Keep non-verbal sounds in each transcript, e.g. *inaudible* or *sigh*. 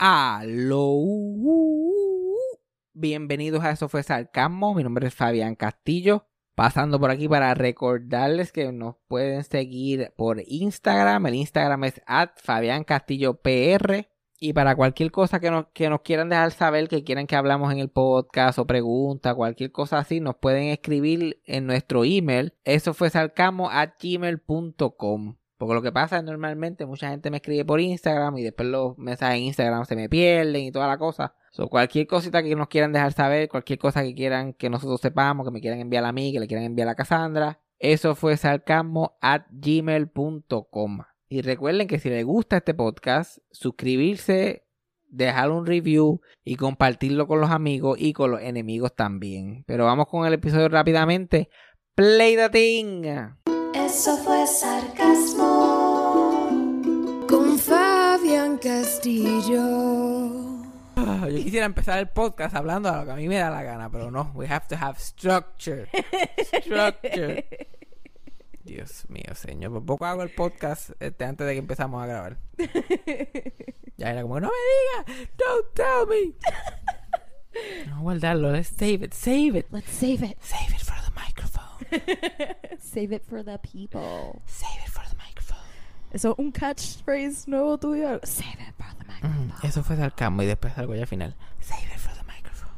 Aló. Bienvenidos a Eso fue Sarcasmo. Mi nombre es Fabián Castillo. Pasando por aquí para recordarles que nos pueden seguir por Instagram. El Instagram es Fabián Castillo PR. Y para cualquier cosa que nos, que nos quieran dejar saber, que quieran que hablamos en el podcast o pregunta, cualquier cosa así, nos pueden escribir en nuestro email. Eso fue sarcasmo at gmail.com. Porque lo que pasa es normalmente mucha gente me escribe por Instagram y después los mensajes en Instagram se me pierden y toda la cosa. So, cualquier cosita que nos quieran dejar saber, cualquier cosa que quieran que nosotros sepamos, que me quieran enviar a mí, que le quieran enviar a Cassandra, eso fue sarcasmo at gmail.com. Y recuerden que si les gusta este podcast, suscribirse, dejar un review y compartirlo con los amigos y con los enemigos también. Pero vamos con el episodio rápidamente. Play the thing. Eso fue sarcasmo. Con Fabián Castillo. Ah, Yo quisiera empezar el podcast hablando de lo que a mí me da la gana, pero no. We have to have structure. Structure. Dios mío, señor. Por poco hago el podcast este, antes de que empezamos a grabar. Ya era como, no me digas, don't tell me. No guardarlo, let's save it, save it. Let's save it. Save it for the microphone. *laughs* Save it for the people. Save it for the microphone. Eso es un catchphrase nuevo tuyo. Save it for the microphone. Mm, eso fue sarcasmo y después algo ya al final. Save it for the microphone.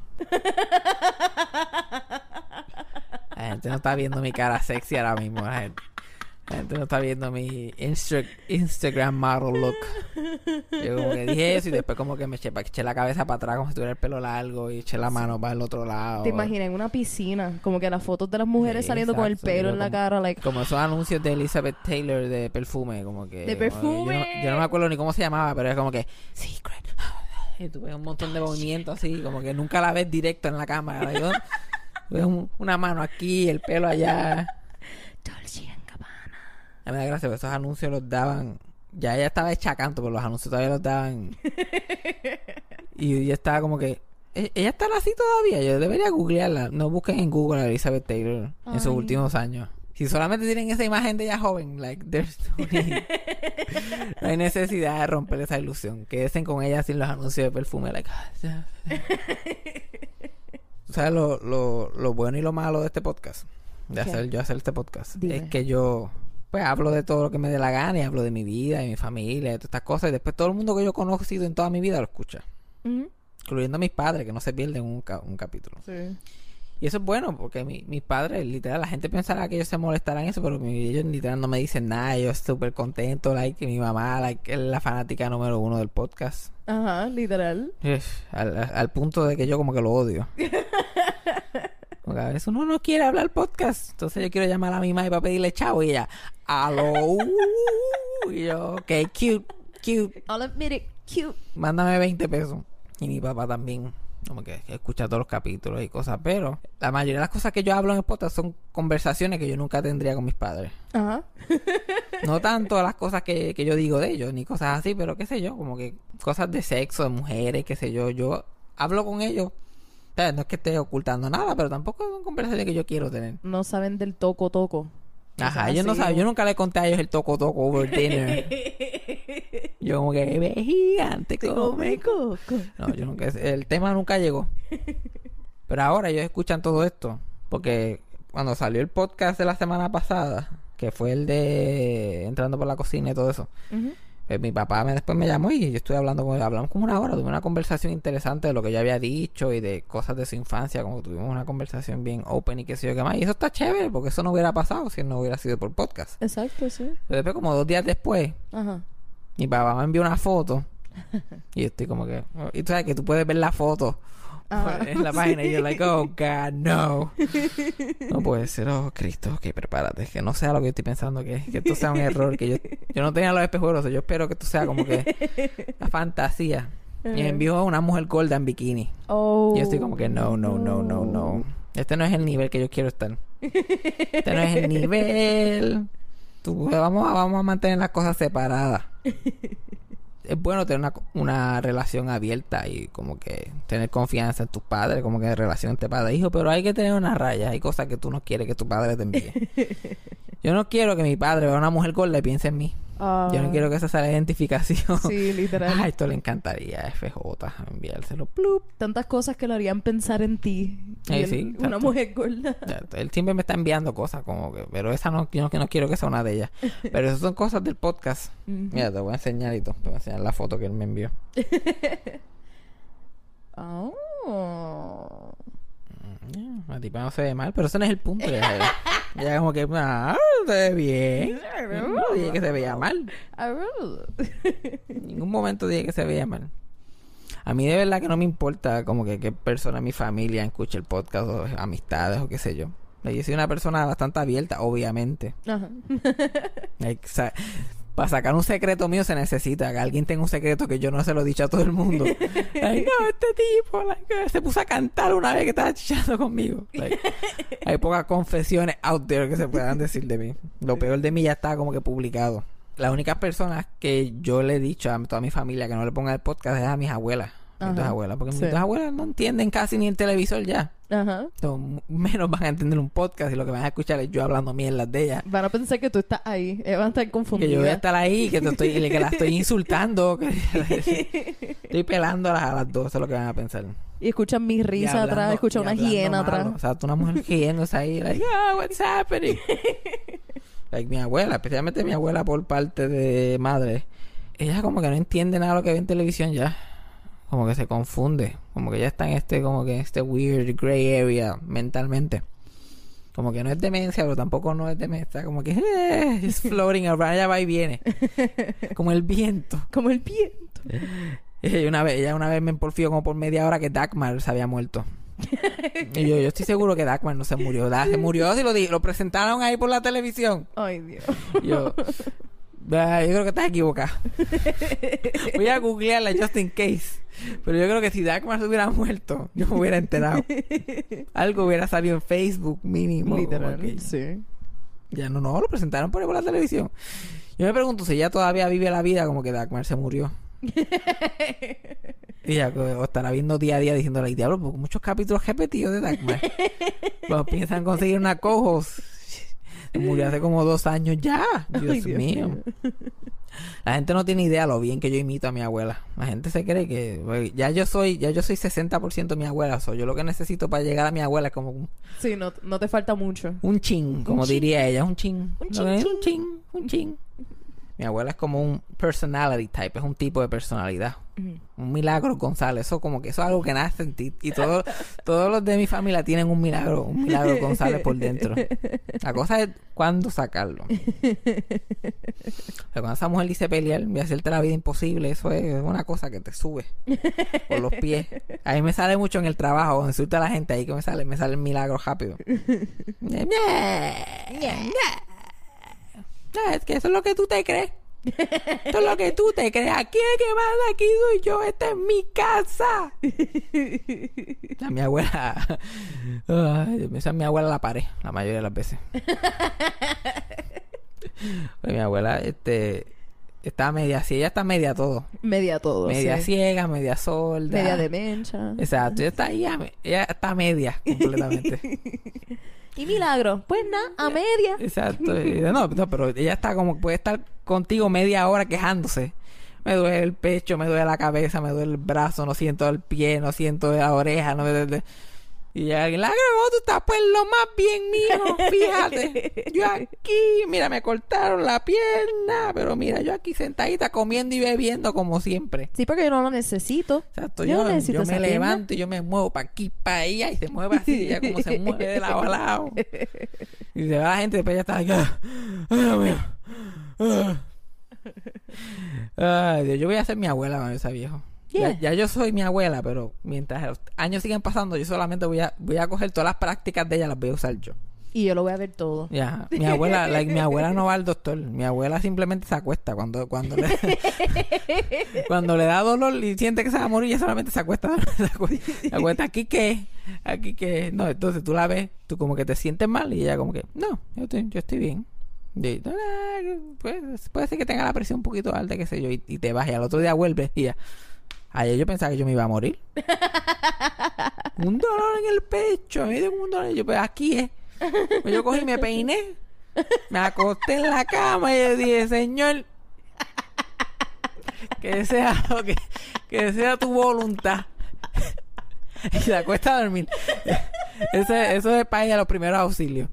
La gente no está viendo mi cara sexy ahora mismo. La gente, la gente no está viendo mi Insta- Instagram model look. Yo como que dije eso y después como que me eché, eché la cabeza para atrás como si tuviera el pelo largo y eché la mano para el otro lado. Te imaginas en una piscina, como que las fotos de las mujeres Sí, saliendo con el pelo en la cara, like, Como esos anuncios de Elizabeth Taylor de perfume, como que... De yo no- perfume. Yo no, me acuerdo ni cómo se llamaba, pero es como que... Secret. Y tú ves un montón de movimientos así, como que nunca la ves directo en la cámara. Yo, *laughs* ves un- una mano aquí, el pelo allá. A mí me da gracia, porque esos anuncios los daban... Ya ella estaba hecha canto, pero los anuncios todavía los daban... *laughs* Y yo estaba como que... "¿E- ¿Ella está así todavía? Yo debería googlearla. No busquen en Google a Elizabeth Taylor en sus Ay. últimos años. Si solamente tienen esa imagen de ella joven, like, there's no need. No hay necesidad de romper esa ilusión. Quédense con ella sin los anuncios de perfume. Like, ah. ¿Tú ¿Sabes lo, lo, lo bueno y lo malo de este podcast? De hacer yo hacer este podcast. Dime. Es que yo pues hablo de todo lo que me dé la gana y hablo de mi vida, de mi familia, de todas estas cosas. Y después todo el mundo que yo he conocido en toda mi vida lo escucha. Incluyendo mis padres, que no se pierden un, ca- un capítulo. Sí. Y eso es bueno, porque mi- mis padres, literal, la gente pensará que ellos se molestarán en eso, pero mi- ellos literal no me dicen nada. Yo súper contento, like, que mi mamá, like, es la fanática número uno del podcast. Ajá, literal. Al- al punto de que yo como que lo odio. *laughs* Porque a veces uno no quiere hablar podcast. Entonces yo quiero llamar a mi mamá para pedirle chavo y ella, aló. *laughs* Y yo, ok, cute, cute. I'll admit it, cute. mándame 20 pesos. Y mi papá también, como que, que escucha todos los capítulos y cosas. Pero la mayoría de las cosas que yo hablo en el podcast son conversaciones que yo nunca tendría con mis padres. Ajá. *laughs* No tanto las cosas que, que yo digo de ellos, ni cosas así, pero qué sé yo, como que cosas de sexo, de mujeres, qué sé yo. Yo hablo con ellos. No es que esté ocultando nada, pero tampoco son conversaciones que yo quiero tener. No saben del toco toco. Ajá, ellos no saben, yo nunca le conté a ellos el toco toco over dinner. *laughs* Yo como que ve gigante, come coco. No, yo nunca, el tema nunca llegó. Pero ahora ellos escuchan todo esto. Porque cuando salió el podcast de la semana pasada, que fue el de entrando por la cocina y todo eso. Pues mi papá me, después me llamó y yo estuve hablando con él. Hablamos como una hora, tuvimos una conversación interesante de lo que yo había dicho y de cosas de su infancia, como tuvimos una conversación bien open y qué sé yo qué más. Y eso está chévere, porque eso no hubiera pasado si no hubiera sido por podcast. Exacto, sí. Pero después, como dos días después, Ajá. mi papá me envió una foto. *laughs* Y yo estoy como que. Y tú sabes que tú puedes ver la foto Ajá. en la página. Y yo, like, oh, *laughs* God, no. No puede ser, oh, Cristo, ok, prepárate. Que no sea lo que yo estoy pensando, que, que esto sea un error. Que yo, yo no tenía los espejuelos. Yo espero que esto sea como que la *laughs* fantasía. Y me envió una mujer gorda en bikini. Oh. Y yo estoy como que, no, no, no, no, no. Este no es el nivel que yo quiero estar. Este no es el *laughs* nivel. Tú, vamos, a, vamos a mantener las cosas separadas. Es bueno tener una, una relación abierta y como que tener confianza en tus padres, como que relación entre padre e hijo, pero hay que tener una raya. Hay cosas que tú no quieres que tu padre te envíe. *laughs* Yo no quiero que mi padre vea a una mujer gorda y piense en mí. Yo no quiero que esa sea la identificación. Sí, literal. Ah, esto le encantaría a FJ enviárselo. Plup. Tantas cosas que lo harían pensar en ti. Eh, él, sí, una exacto. mujer gorda. Él siempre me está enviando cosas como que, pero esa no, yo no, no quiero que sea una de ellas. *laughs* Pero esas son cosas del podcast. Mira, te voy a enseñar y todo. Te voy a enseñar la foto que él me envió. *laughs* Oh. Mm, La tipa no se ve mal, pero eso no es el punto. Ella, *laughs* ella- como que, ah, se ve bien. No dije que se veía mal. En ningún momento dije que se veía mal. A mí de verdad que no me importa como que qué persona de mi familia escuche el podcast o amistades o qué sé yo. Yo soy una persona bastante abierta, obviamente. Ajá. Para sacar un secreto mío se necesita que alguien tenga un secreto que yo no se lo he dicho a todo el mundo. *laughs* Like, no, este tipo like, se puso a cantar una vez que estaba chichando conmigo. Like, *laughs* hay pocas confesiones out there que se puedan decir de mí. Lo peor de mí ya está como que publicado. Las únicas personas que yo le he dicho a toda mi familia que no le ponga el podcast es a mis abuelas. Mis dos abuelas, porque Sí. mis dos abuelas no entienden casi ni el televisor ya. Ajá. Entonces, menos van a entender un podcast y lo que van a escuchar es yo hablando mierdas de ellas. Van a pensar que tú estás ahí. Van a estar Que confundidos. yo voy a estar ahí, que, te estoy, que la estoy *laughs* insultando, que *laughs* estoy pelándolas a las dos, eso es lo que van a pensar. Y escuchan mi risa hablando- atrás, escuchan una hiena malo. atrás. O sea, tú una mujer riéndose ahí, like, *laughs* ah, what's happening? like, mi abuela, especialmente mi abuela por parte de madre, ella como que no entiende nada de lo que ve en televisión ya. Como que se confunde, como que ya está en este, como que en este weird gray area mentalmente. Como que no es demencia, pero tampoco no es demencia. Como que *laughs* eh, it's floating around, ella va y viene. *laughs* Como el viento. Como el viento. *laughs* Y una vez, ella una vez me porfió como por media hora que Dagmar se había muerto. y yo, yo estoy seguro que Dagmar no se murió. Da- Se murió si lo, di- lo presentaron ahí por la televisión. Ay, Dios. Yo, "Ah, yo creo que estás equivocada. *laughs* Voy a googlearla just in case. Pero yo creo que si Dagmar se hubiera muerto, yo me hubiera enterado. *laughs* Algo hubiera salido en Facebook mínimo. Literal. Sí. ya no, no, lo presentaron por ahí por la televisión. Yo me pregunto si ella todavía vive la vida como que Dagmar se murió. *laughs* y ya o estará viendo día a día diciéndole, "Ay, diablo, porque muchos capítulos repetidos de Dagmar. Cuando piensan conseguir una cojos. Murió hace como dos años ya. Dios, Ay, Dios mío. mío. La gente no tiene idea lo bien que yo imito a mi abuela. La gente se cree que pues, ya yo soy, ya yo soy 60% mi abuela. So, yo lo que necesito para llegar a mi abuela es como Sí, no, no te falta mucho. un chin, como diría ella, un chin. Un chin. un chin, un chin. Mi abuela es como un personality type, es un tipo de personalidad. Un milagro González, eso como que eso es algo que nace en ti. Y todo- *laughs* todos los de mi familia tienen un milagro, un milagro González por dentro. La cosa es cuándo sacarlo. Pero cuando esa mujer dice pelear y hacerte la vida imposible, eso es una cosa que te sube por los pies. A mí me sale mucho en el trabajo, cuando insulta a la gente ahí que me sale, me sale el milagro rápido. *laughs* Es que eso es lo que tú te crees. Esto es lo que tú te crees. Aquí el que manda aquí soy yo. Esta es mi casa. *laughs* A mi abuela. Ay, esa es mi abuela la pared, la mayoría de las veces. *laughs* Pues mi abuela, este. Está media, sí, ella está media todo. Media todo. media sí. ciega, media sorda. Media demencha. Exacto, ella está ahí, a me- ella está media completamente. *laughs* Y milagro. Pues nada, a media. Exacto. Y *laughs* No, no, pero ella está como, puede estar contigo media hora quejándose. Me duele el pecho, me duele la cabeza, me duele el brazo, no siento el pie, no siento la oreja, no me duele... Y ya alguien, la grabó, tú estás pues lo más bien mío, fíjate. *laughs* Yo aquí, mira, me cortaron la pierna, pero mira, yo aquí sentadita comiendo y bebiendo como siempre. Sí, porque yo no lo necesito. Exacto, Yo yo, no necesito yo esa me pierna. levanto y yo me muevo para aquí, para allá y se mueve así, ya como se *laughs* mueve de lado a lado. *laughs* Y se va la gente, después ya está aquí. "Ah, ay, Dios mío, ah". Ay, Dios, yo voy a ser mi abuela sea viejo. Ya, Yeah. ya yo soy mi abuela, pero mientras los años siguen pasando, yo solamente voy a, voy a coger todas las prácticas de ella, las voy a usar yo. Y yo lo voy a ver todo. Ya, mi abuela, like, mi abuela no va al doctor, mi abuela simplemente se acuesta cuando, cuando le, *laughs* cuando le da dolor y siente que se va a morir, ella solamente se acuesta, *laughs* se acuesta, se acuesta, aquí que, aquí que, no, entonces tú la ves, tú como que te sientes mal y ella como que, no, yo estoy, yo estoy bien. Y, "Ah, pues, puede ser que tenga la presión un poquito alta, qué sé yo, y, y te vas y al otro día vuelves y ya, ayer yo pensaba que yo me iba a morir. *laughs* un dolor en el pecho, me dio un dolor, yo pues aquí es. Pues yo cogí y me peiné. Me acosté en la cama y yo dije, Señor, que sea que, que sea tu voluntad. y se acuesta a dormir. Ese, eso es para ella los primeros auxilios.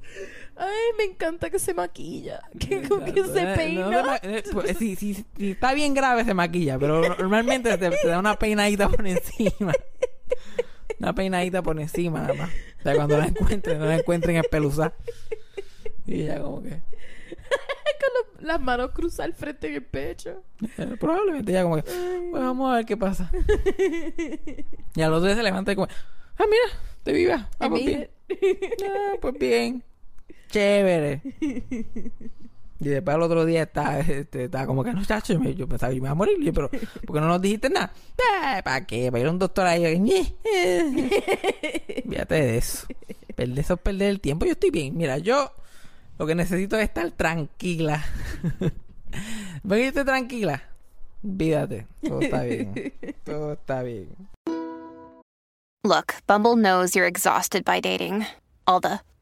Ay, me encanta que se maquilla. *laughs* Que, que se Eh, peina. no ma- eh, pues, si, si- si está bien grave se maquilla, pero normalmente te, te da una peinadita por encima. Una peinadita por encima nada más. O sea, cuando la encuentren, no la encuentren espeluzada. Y ella como que... *laughs* Con los- las manos cruzadas al frente en el pecho. eh, probablemente ella como que... Pues vamos a ver qué pasa. *laughs* Y al otro día se levanta y como... Ah, mira, te viva. Ah, pues bien. Ah, pues bien. Chévere. *laughs* Y después al otro día está, este, está como que no, chacho, yo pensaba que me iba a morir. Yo, pero, ¿por qué no nos dijiste nada? "Ah, ¿Para qué? Para ir a un doctor ahí. "Ñe, eh". Fíjate de eso. Perder eso es perder el tiempo. Yo estoy bien. Mira, yo lo que necesito es estar tranquila. *laughs* ¿Ven que yo esté tranquila? Vídate. Todo está bien. Todo está bien. Look, Bumble knows you're exhausted by dating. All the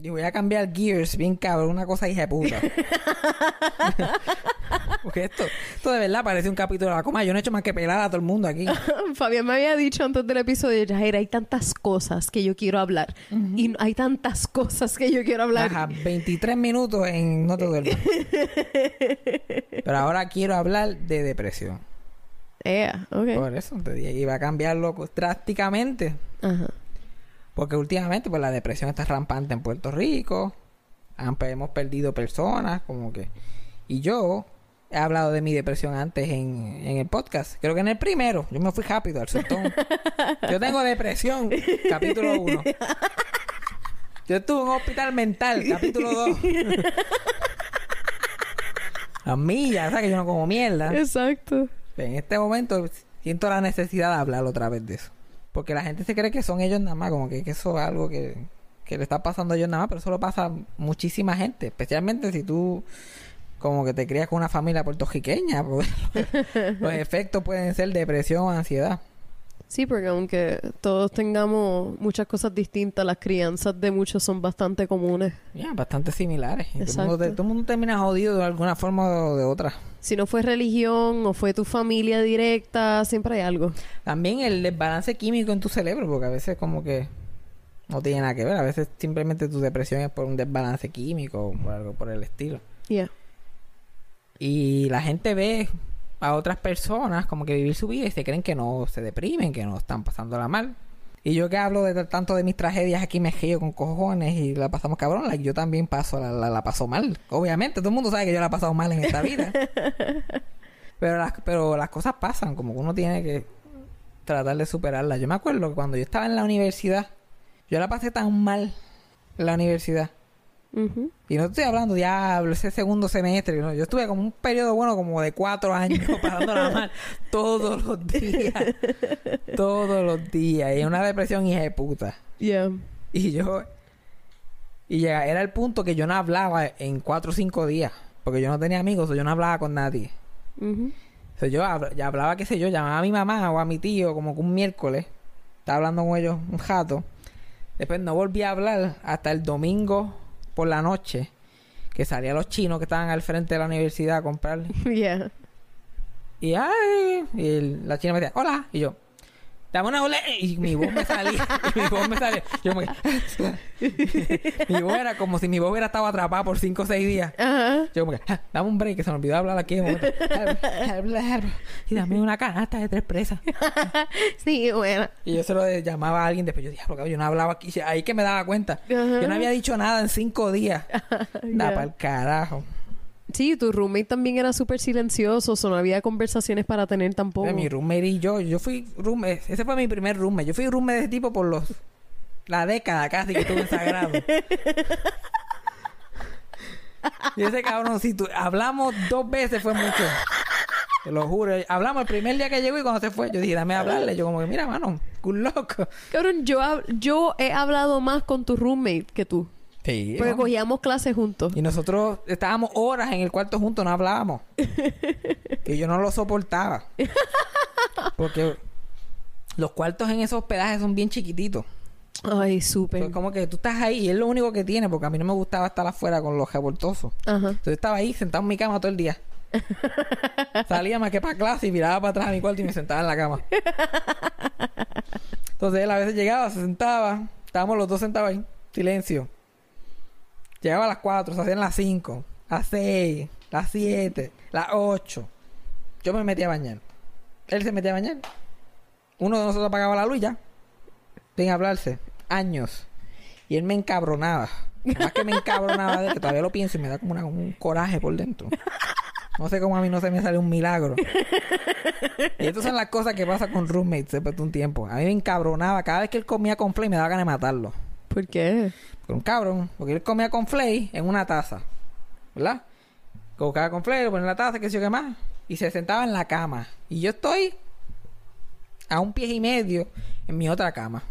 Y voy a cambiar gears, bien cabrón, una cosa hija de puta. *laughs* Porque esto, esto de verdad parece un capítulo de la coma. Yo no he hecho más que pelar a todo el mundo aquí. *laughs* Fabián me había dicho antes del episodio, Jair, hay tantas cosas que yo quiero hablar. Y hay tantas cosas que yo quiero hablar. Ajá, 23 minutos en No te duermas. *laughs* Pero ahora quiero hablar de depresión. Ea, ok. Por eso te dije, iba a cambiarlo drásticamente. Ajá. Porque últimamente pues la depresión está rampante en Puerto Rico. Hemos perdido personas, como que... Y yo he hablado de mi depresión antes en, en el podcast. Creo que en el primero. Yo me fui rápido al soltón. *laughs* yo tengo depresión, capítulo 1. Yo estuve en un hospital mental, capítulo 2. *laughs* Las millas, ¿sabes? Que yo no como mierda. Exacto. En este momento siento la necesidad de hablar otra vez de eso. Porque la gente se cree que son ellos nada más, como que, que eso es algo que, que le está pasando a ellos nada más, pero eso lo pasa a muchísima gente, especialmente si tú como que te crías con una familia puertorriqueña, *laughs* porque los efectos pueden ser depresión o ansiedad. Sí, porque aunque todos tengamos muchas cosas distintas, las crianzas de muchos son bastante comunes. Ya, bastante similares. Y Todo el, mundo, Exacto. todo el mundo termina jodido de alguna forma o de otra. Si no fue religión o fue tu familia directa, siempre hay algo. También el desbalance químico en tu cerebro, porque a veces como que no tiene nada que ver. A veces simplemente tu depresión es por un desbalance químico o por algo por el estilo. Yeah. Y la gente ve a otras personas como que vivir su vida y se creen que no se deprimen, que no están pasándola mal. Y yo que hablo de tanto de mis tragedias aquí me río con cojones y la pasamos cabrón, like, yo también paso, la, la, la paso mal. Obviamente, todo el mundo sabe que yo la he pasado mal en esta vida. *laughs* pero, las, pero las cosas pasan, como que uno tiene que tratar de superarlas. Yo me acuerdo que cuando yo estaba en la universidad, yo la pasé tan mal en la universidad. Y no estoy hablando diablo, ese segundo semestre. ¿no? Yo estuve como un periodo bueno como de cuatro años *laughs* pasándola mal todos los días. todos los días. Y una depresión hija de puta. Yeah. Y yo... Y llega, era el punto que yo no hablaba en cuatro o cinco días. Porque yo no tenía amigos, o yo no hablaba con nadie. O sea, yo ya hablaba, qué sé yo, llamaba a mi mamá o a mi tío como que un miércoles. Estaba hablando con ellos un jato. Después no volví a hablar hasta el domingo por la noche. Que salía los chinos que estaban al frente de la universidad a comprar. *laughs* Yeah. Y ay, y el- la china me decía, hola. Y yo, dame una ole. Y mi voz me salía. *laughs* y mi voz me salía. Yo que, *laughs* mi voz era como si mi voz hubiera estado atrapada por 5 o 6 días. Ajá. Yo como que, "Ah, dame un break, que se me olvidó hablar aquí. *laughs* y dame una canasta de tres presas. Sí, bueno. Y yo se lo llamaba a alguien después. Yo dije, "Diablo, cabrón, yo no hablaba aquí. Ahí que me daba cuenta. Yo no había dicho nada en cinco días. Da Ya. para el carajo. Sí, tu roommate también era súper silencioso, no había conversaciones para tener tampoco. Mi roommate y yo, yo fui roommate, ese fue mi primer roommate. Yo fui roommate de ese tipo por los la década casi que estuve en Sagrado. y ese cabrón, si tú, hablamos dos veces fue mucho. Te lo juro. Hablamos el primer día que llegó y cuando se fue, yo dije, dame a hablarle. Yo como que, mira, mano, good loco. Cabrón, yo, yo he hablado más con tu roommate que tú. Sí. Porque ¿no? cogíamos clases juntos. Y nosotros estábamos horas en el cuarto juntos, no hablábamos. *laughs* y yo no lo soportaba. Porque los cuartos en esos hospedajes son bien chiquititos. Ay, súper. Pues como que tú estás ahí y es lo único que tiene, porque a mí no me gustaba estar afuera con los revoltosos. Ajá. Entonces estaba ahí sentado en mi cama todo el día. *laughs* Salía más que para clase y miraba para atrás a mi cuarto y me sentaba en la cama. *laughs* Entonces él a veces llegaba, se sentaba, estábamos los dos sentados ahí, silencio. Llegaba a las 4, se hacían las 5, las 6, las 7, las 8. Yo me metía a bañar. Él se metía a bañar. Uno de nosotros apagaba la luz ya. Sin hablarse. Años. Y él me encabronaba. Más que me encabronaba de que todavía lo pienso y me da como un coraje por dentro. No sé cómo a mí no se me sale un milagro. Y estas son las cosas que pasan con roommates después de un tiempo. A mí me encabronaba. Cada vez que él comía con flay me daba ganas de matarlo. ¿Por qué? Porque un cabrón. Porque él comía con flay en una taza. ¿Verdad? Colocaba con flay, lo ponía en la taza, qué sé yo qué más. Y se sentaba en la cama. Y yo estoy a un pie y medio en mi otra cama.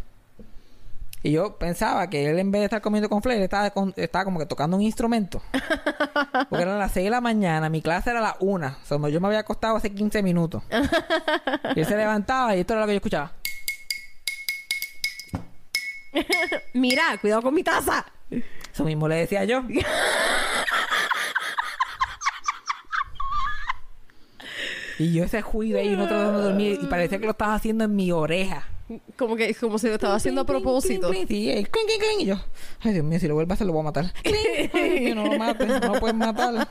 Y yo pensaba que él en vez de estar comiendo con flay, él estaba, con- estaba como que tocando un instrumento. *laughs* Porque eran las 6 de la mañana, mi clase era a las 1. O sea, yo me había acostado hace 15 minutos. *laughs* y él se levantaba y esto era lo que yo escuchaba. *laughs* Mira, cuidado con mi taza. Eso mismo le decía yo. y yo ese juido ahí, no tratando de dormir, y parecía que lo estaba haciendo en mi oreja. Como que como si lo estaba haciendo a propósito. Sí, el clink, clink, clink, y yo, ay Dios mío, si lo vuelve a hacer lo voy a matar. Ay, no lo mates, no lo puedes matar.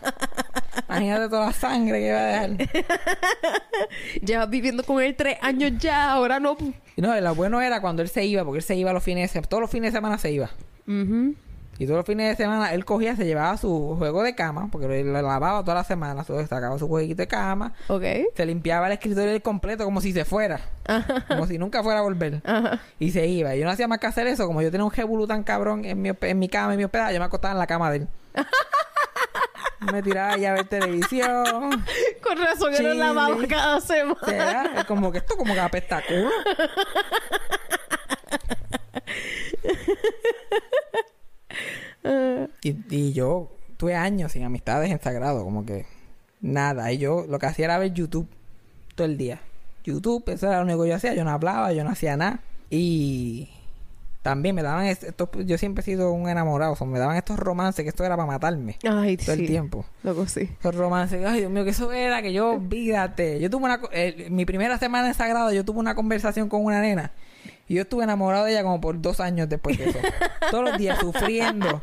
Imagínate toda la sangre que va a dejar. *laughs* Llevas viviendo con él tres años ya, ahora no. No, lo bueno era cuando él se iba, porque él se iba los fines de semana, todos los fines de semana se iba. Y todos los fines de semana él cogía, se llevaba su juego de cama, porque lo lo lavaba toda la semana, sacaba su jueguito de cama, Ok. se limpiaba el escritorio del completo como si se fuera, como si nunca fuera a volver. Ajá. Y se iba. Y yo no hacía más que hacer eso, como yo tenía un jebulú tan cabrón en mi, en mi cama, en mi hospedaje, yo me acostaba en la cama de él. *laughs* me tiraba ya a ver televisión. *laughs* Con razón Chile. lo lavaba cada semana. ¿Será? Es como que esto como que apesta culo. y, y yo tuve años sin amistades en Sagrado, como que nada. Y yo lo que hacía era ver YouTube todo el día. YouTube, eso era lo único que yo hacía. Yo no hablaba, yo no hacía nada. Y también me daban est- estos... Yo siempre he sido un enamorado. o sea, me daban estos romances que esto era para matarme. Ay, Todo sí. el tiempo. Loco, sí. Romances, ay Dios mío, que eso era que yo, vídate. Yo tuve una, eh, mi primera semana en Sagrado, yo tuve una conversación con una nena. Y yo estuve enamorado de ella como por dos años después de eso. *laughs* Todos los días sufriendo,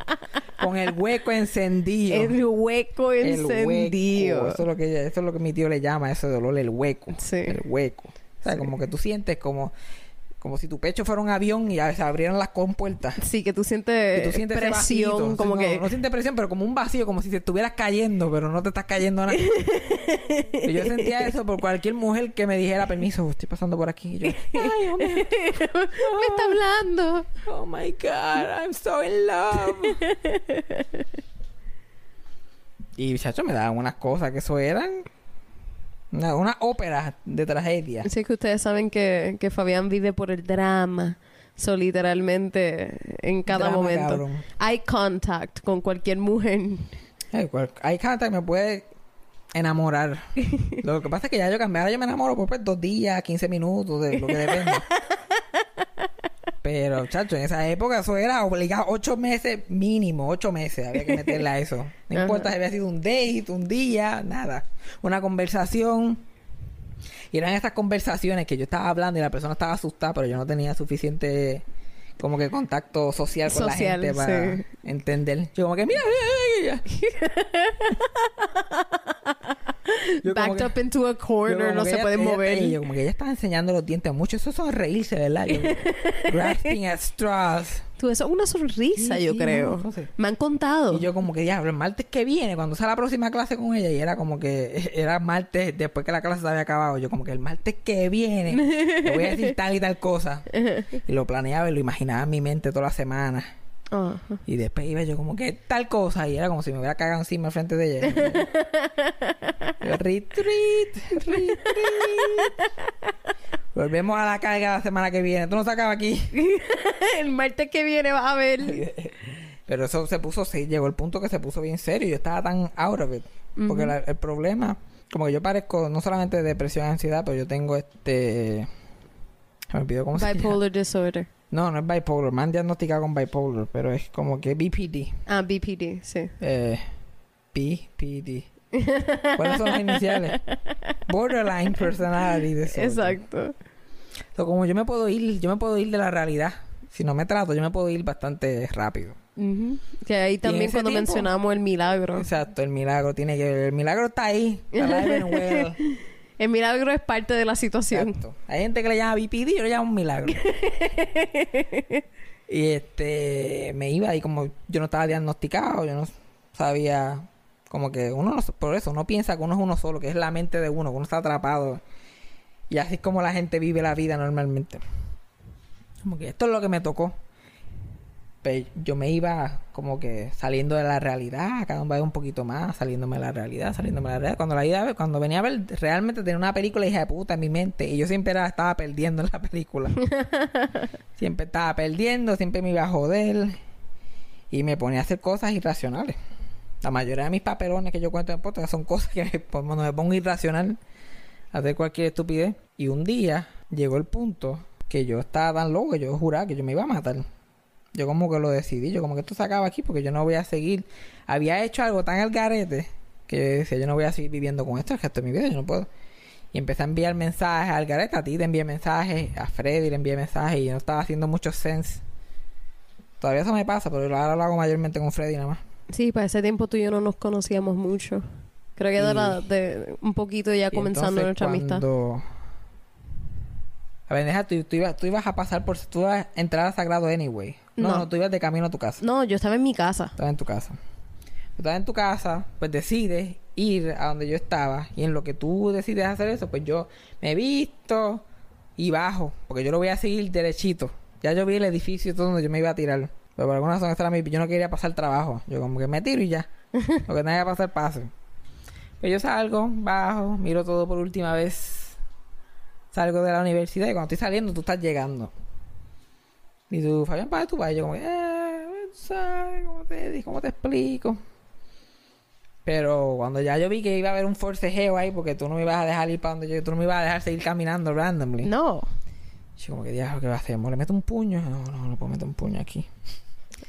con el hueco encendido. El hueco El encendido. hueco. Eso es lo que ella- eso es lo que mi tío le llama ese dolor, el hueco. Sí. El hueco. O sea, como que tú sientes como, como si tu pecho fuera un avión y se abrieran las compuertas. Sí, que tú sientes, Y tú sientes presión, vacío, como no, que... No sientes presión, pero como un vacío, como si te estuvieras cayendo, pero no te estás cayendo nada. y yo sentía eso por cualquier mujer que me dijera, permiso, estoy pasando por aquí. Y yo, *laughs* ay, oh *laughs* my, Me está hablando. oh my God, I'm so in love. *laughs* y, chacho, me daban unas cosas que eso eran... Una, una ópera de tragedia. Así que ustedes saben que, que Fabián vive por el drama. So, literalmente, en cada Drama, momento. cabrón. Eye contact con cualquier mujer. Ay, cual- gente que me puede enamorar. *laughs* lo que pasa es que ya yo cambié. Ahora yo me enamoro por pues, dos días, 15 minutos, de lo que depende. *laughs* Pero, chacho, en esa época eso era obligado ocho meses mínimo, ocho meses había que meterle a *laughs* eso. No importa si había sido un date, un día, nada. Una conversación. Y eran estas conversaciones que yo estaba hablando y la persona estaba asustada, pero yo no tenía suficiente como que contacto social con Social, la gente para sí. entender. Yo como que, mira, mira, mira, mira". *laughs* Yo Backed que- up into a corner, no se ella- puede ella- mover. como que ella estaba enseñando los dientes mucho. Eso son reírse, ¿verdad? Yo, *laughs* grasping at straws. Tú, eso es una sonrisa, Sí, yo sí, creo. no, no sé. Me han contado. Y yo como que diablo, el martes que viene, cuando sea la próxima clase con ella, y era como que *laughs* era martes después que la clase se había acabado, yo como que el martes que viene le voy a decir *laughs* tal y tal cosa. Y lo planeaba y lo imaginaba en mi mente toda la semana. Y después iba yo como que tal cosa y era como si me hubiera cagado encima al frente de ella. *laughs* Retreat, retreat. Volvemos a la carga la semana que viene. Tú no sacabas aquí. *laughs* el martes que viene vas a ver. *laughs* Pero eso se puso, sí, llegó el punto que se puso bien serio. Yo estaba tan out of it. Porque la- el problema, como que yo parezco no solamente de depresión y ansiedad, pero yo tengo este. Me olvidó cómo se llama. Bipolar disorder. No, no es bipolar. Me han diagnosticado con bipolar, pero es como que BPD. Ah, BPD, sí. Eh, BPD. ¿Cuáles son las iniciales? Borderline Personality Disorder. Exacto. So, como yo me puedo ir, yo me puedo ir de la realidad. Si no me trato, yo me puedo ir bastante rápido. Ujú. Que ahí también cuando tiempo- mencionamos el milagro. Exacto, el milagro tiene que ver. El milagro está ahí. Well. *laughs* El milagro es parte de la situación. Exacto. Hay gente que le llama BPD, yo le llamo un milagro. *laughs* y este, me iba y como yo no estaba diagnosticado, yo no sabía, como que uno no, por eso uno piensa que uno es uno solo, que es la mente de uno, que uno está atrapado. Y así es como la gente vive la vida normalmente. Como que esto es lo que me tocó. Pero yo me iba como que saliendo de la realidad, cada vez un poquito más, saliéndome de la realidad, saliéndome de la realidad. Cuando la iba a ver, cuando venía a ver, realmente tenía una película hija de puta en mi mente y yo siempre era- estaba perdiendo en la película. *laughs* siempre estaba perdiendo, siempre me iba a joder y me ponía a hacer cosas irracionales. La mayoría de mis papelones que yo cuento en podcast son cosas que cuando me pongo irracional a hacer cualquier estupidez. Y un día llegó el punto que yo estaba tan loco que yo juraba que yo me iba a matar. Yo como que lo decidí, yo como que esto se acaba aquí porque yo no voy a seguir. Había hecho algo tan al garete que yo decía, yo no voy a seguir viviendo con esto el resto de mi vida, yo no puedo. Y empecé a enviar mensajes al garete, a ti te envié mensajes, a Freddy le envié mensajes y no estaba haciendo mucho sense. Todavía eso me pasa, pero ahora lo hago mayormente con Freddy nada más. Sí, para ese tiempo tú y yo no nos conocíamos mucho. Creo que Y- de, la- de un poquito ya comenzando entonces, nuestra amistad. A ver, deja, tú, tú, ibas, tú ibas a pasar por... Tú ibas a entrar a Sagrado anyway. No, No. no, tú ibas de camino a tu casa. No, yo estaba en mi casa. Estaba en tu casa. Estaba en tu casa, pues decides ir a donde yo estaba. Y en lo que tú decides hacer eso, pues yo me he visto y bajo. Porque yo lo voy a seguir derechito. Ya yo vi el edificio todo donde yo me iba a tirar. Pero por alguna razón extra mi- yo no quería pasar trabajo. Yo como que me tiro y ya. *laughs* lo que tenga que pasar, pase. Pues yo salgo, bajo, miro todo por última vez. Salgo de la universidad y cuando estoy saliendo tú estás llegando. Y tú, Fabián, ¿para tú vas? Y yo como, eh, sabes, ¿cómo te, ¿cómo te explico? Pero cuando ya yo vi que iba a haber un forcejeo ahí, porque tú no me ibas a dejar ir para donde yo, tú no me ibas a dejar seguir caminando randomly. No. Yo como que, diablo, ¿qué va a hacer? ¿Le meto un puño? No, no, no puedo meter un puño aquí.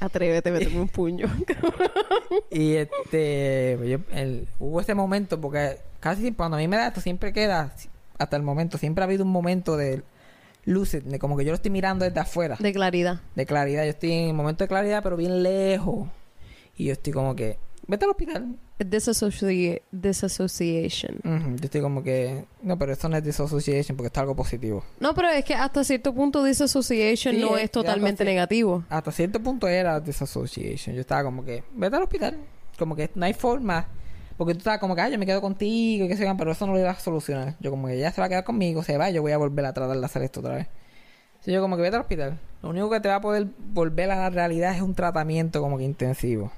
Atrévete a meterme un puño. *laughs* Y este, pues yo- el- hubo ese momento, porque casi cuando a mí me da esto, siempre queda, hasta el momento, siempre ha habido un momento de lucid, de como que yo lo estoy mirando desde afuera, de claridad. de claridad. Yo estoy en un momento de claridad, pero bien lejos. Y yo estoy como que, vete al hospital. Disassoci- Disassociation. Ujú, Yo estoy como que, no, pero esto no es disassociation porque esto es algo positivo. No, pero es que hasta cierto punto disassociation Sí, no es- es totalmente así. negativo. Hasta cierto punto era disassociation. Yo estaba como que, vete al hospital. Como que no hay forma. Porque tú estabas como que, ah, yo me quedo contigo y sé yo, pero eso no lo iba a solucionar. Yo como que ella se va a quedar conmigo, se va, yo voy a volver a tratar de hacer esto otra vez. Entonces yo como que vete al hospital. Lo único que te va a poder volver a la realidad es un tratamiento como que intensivo.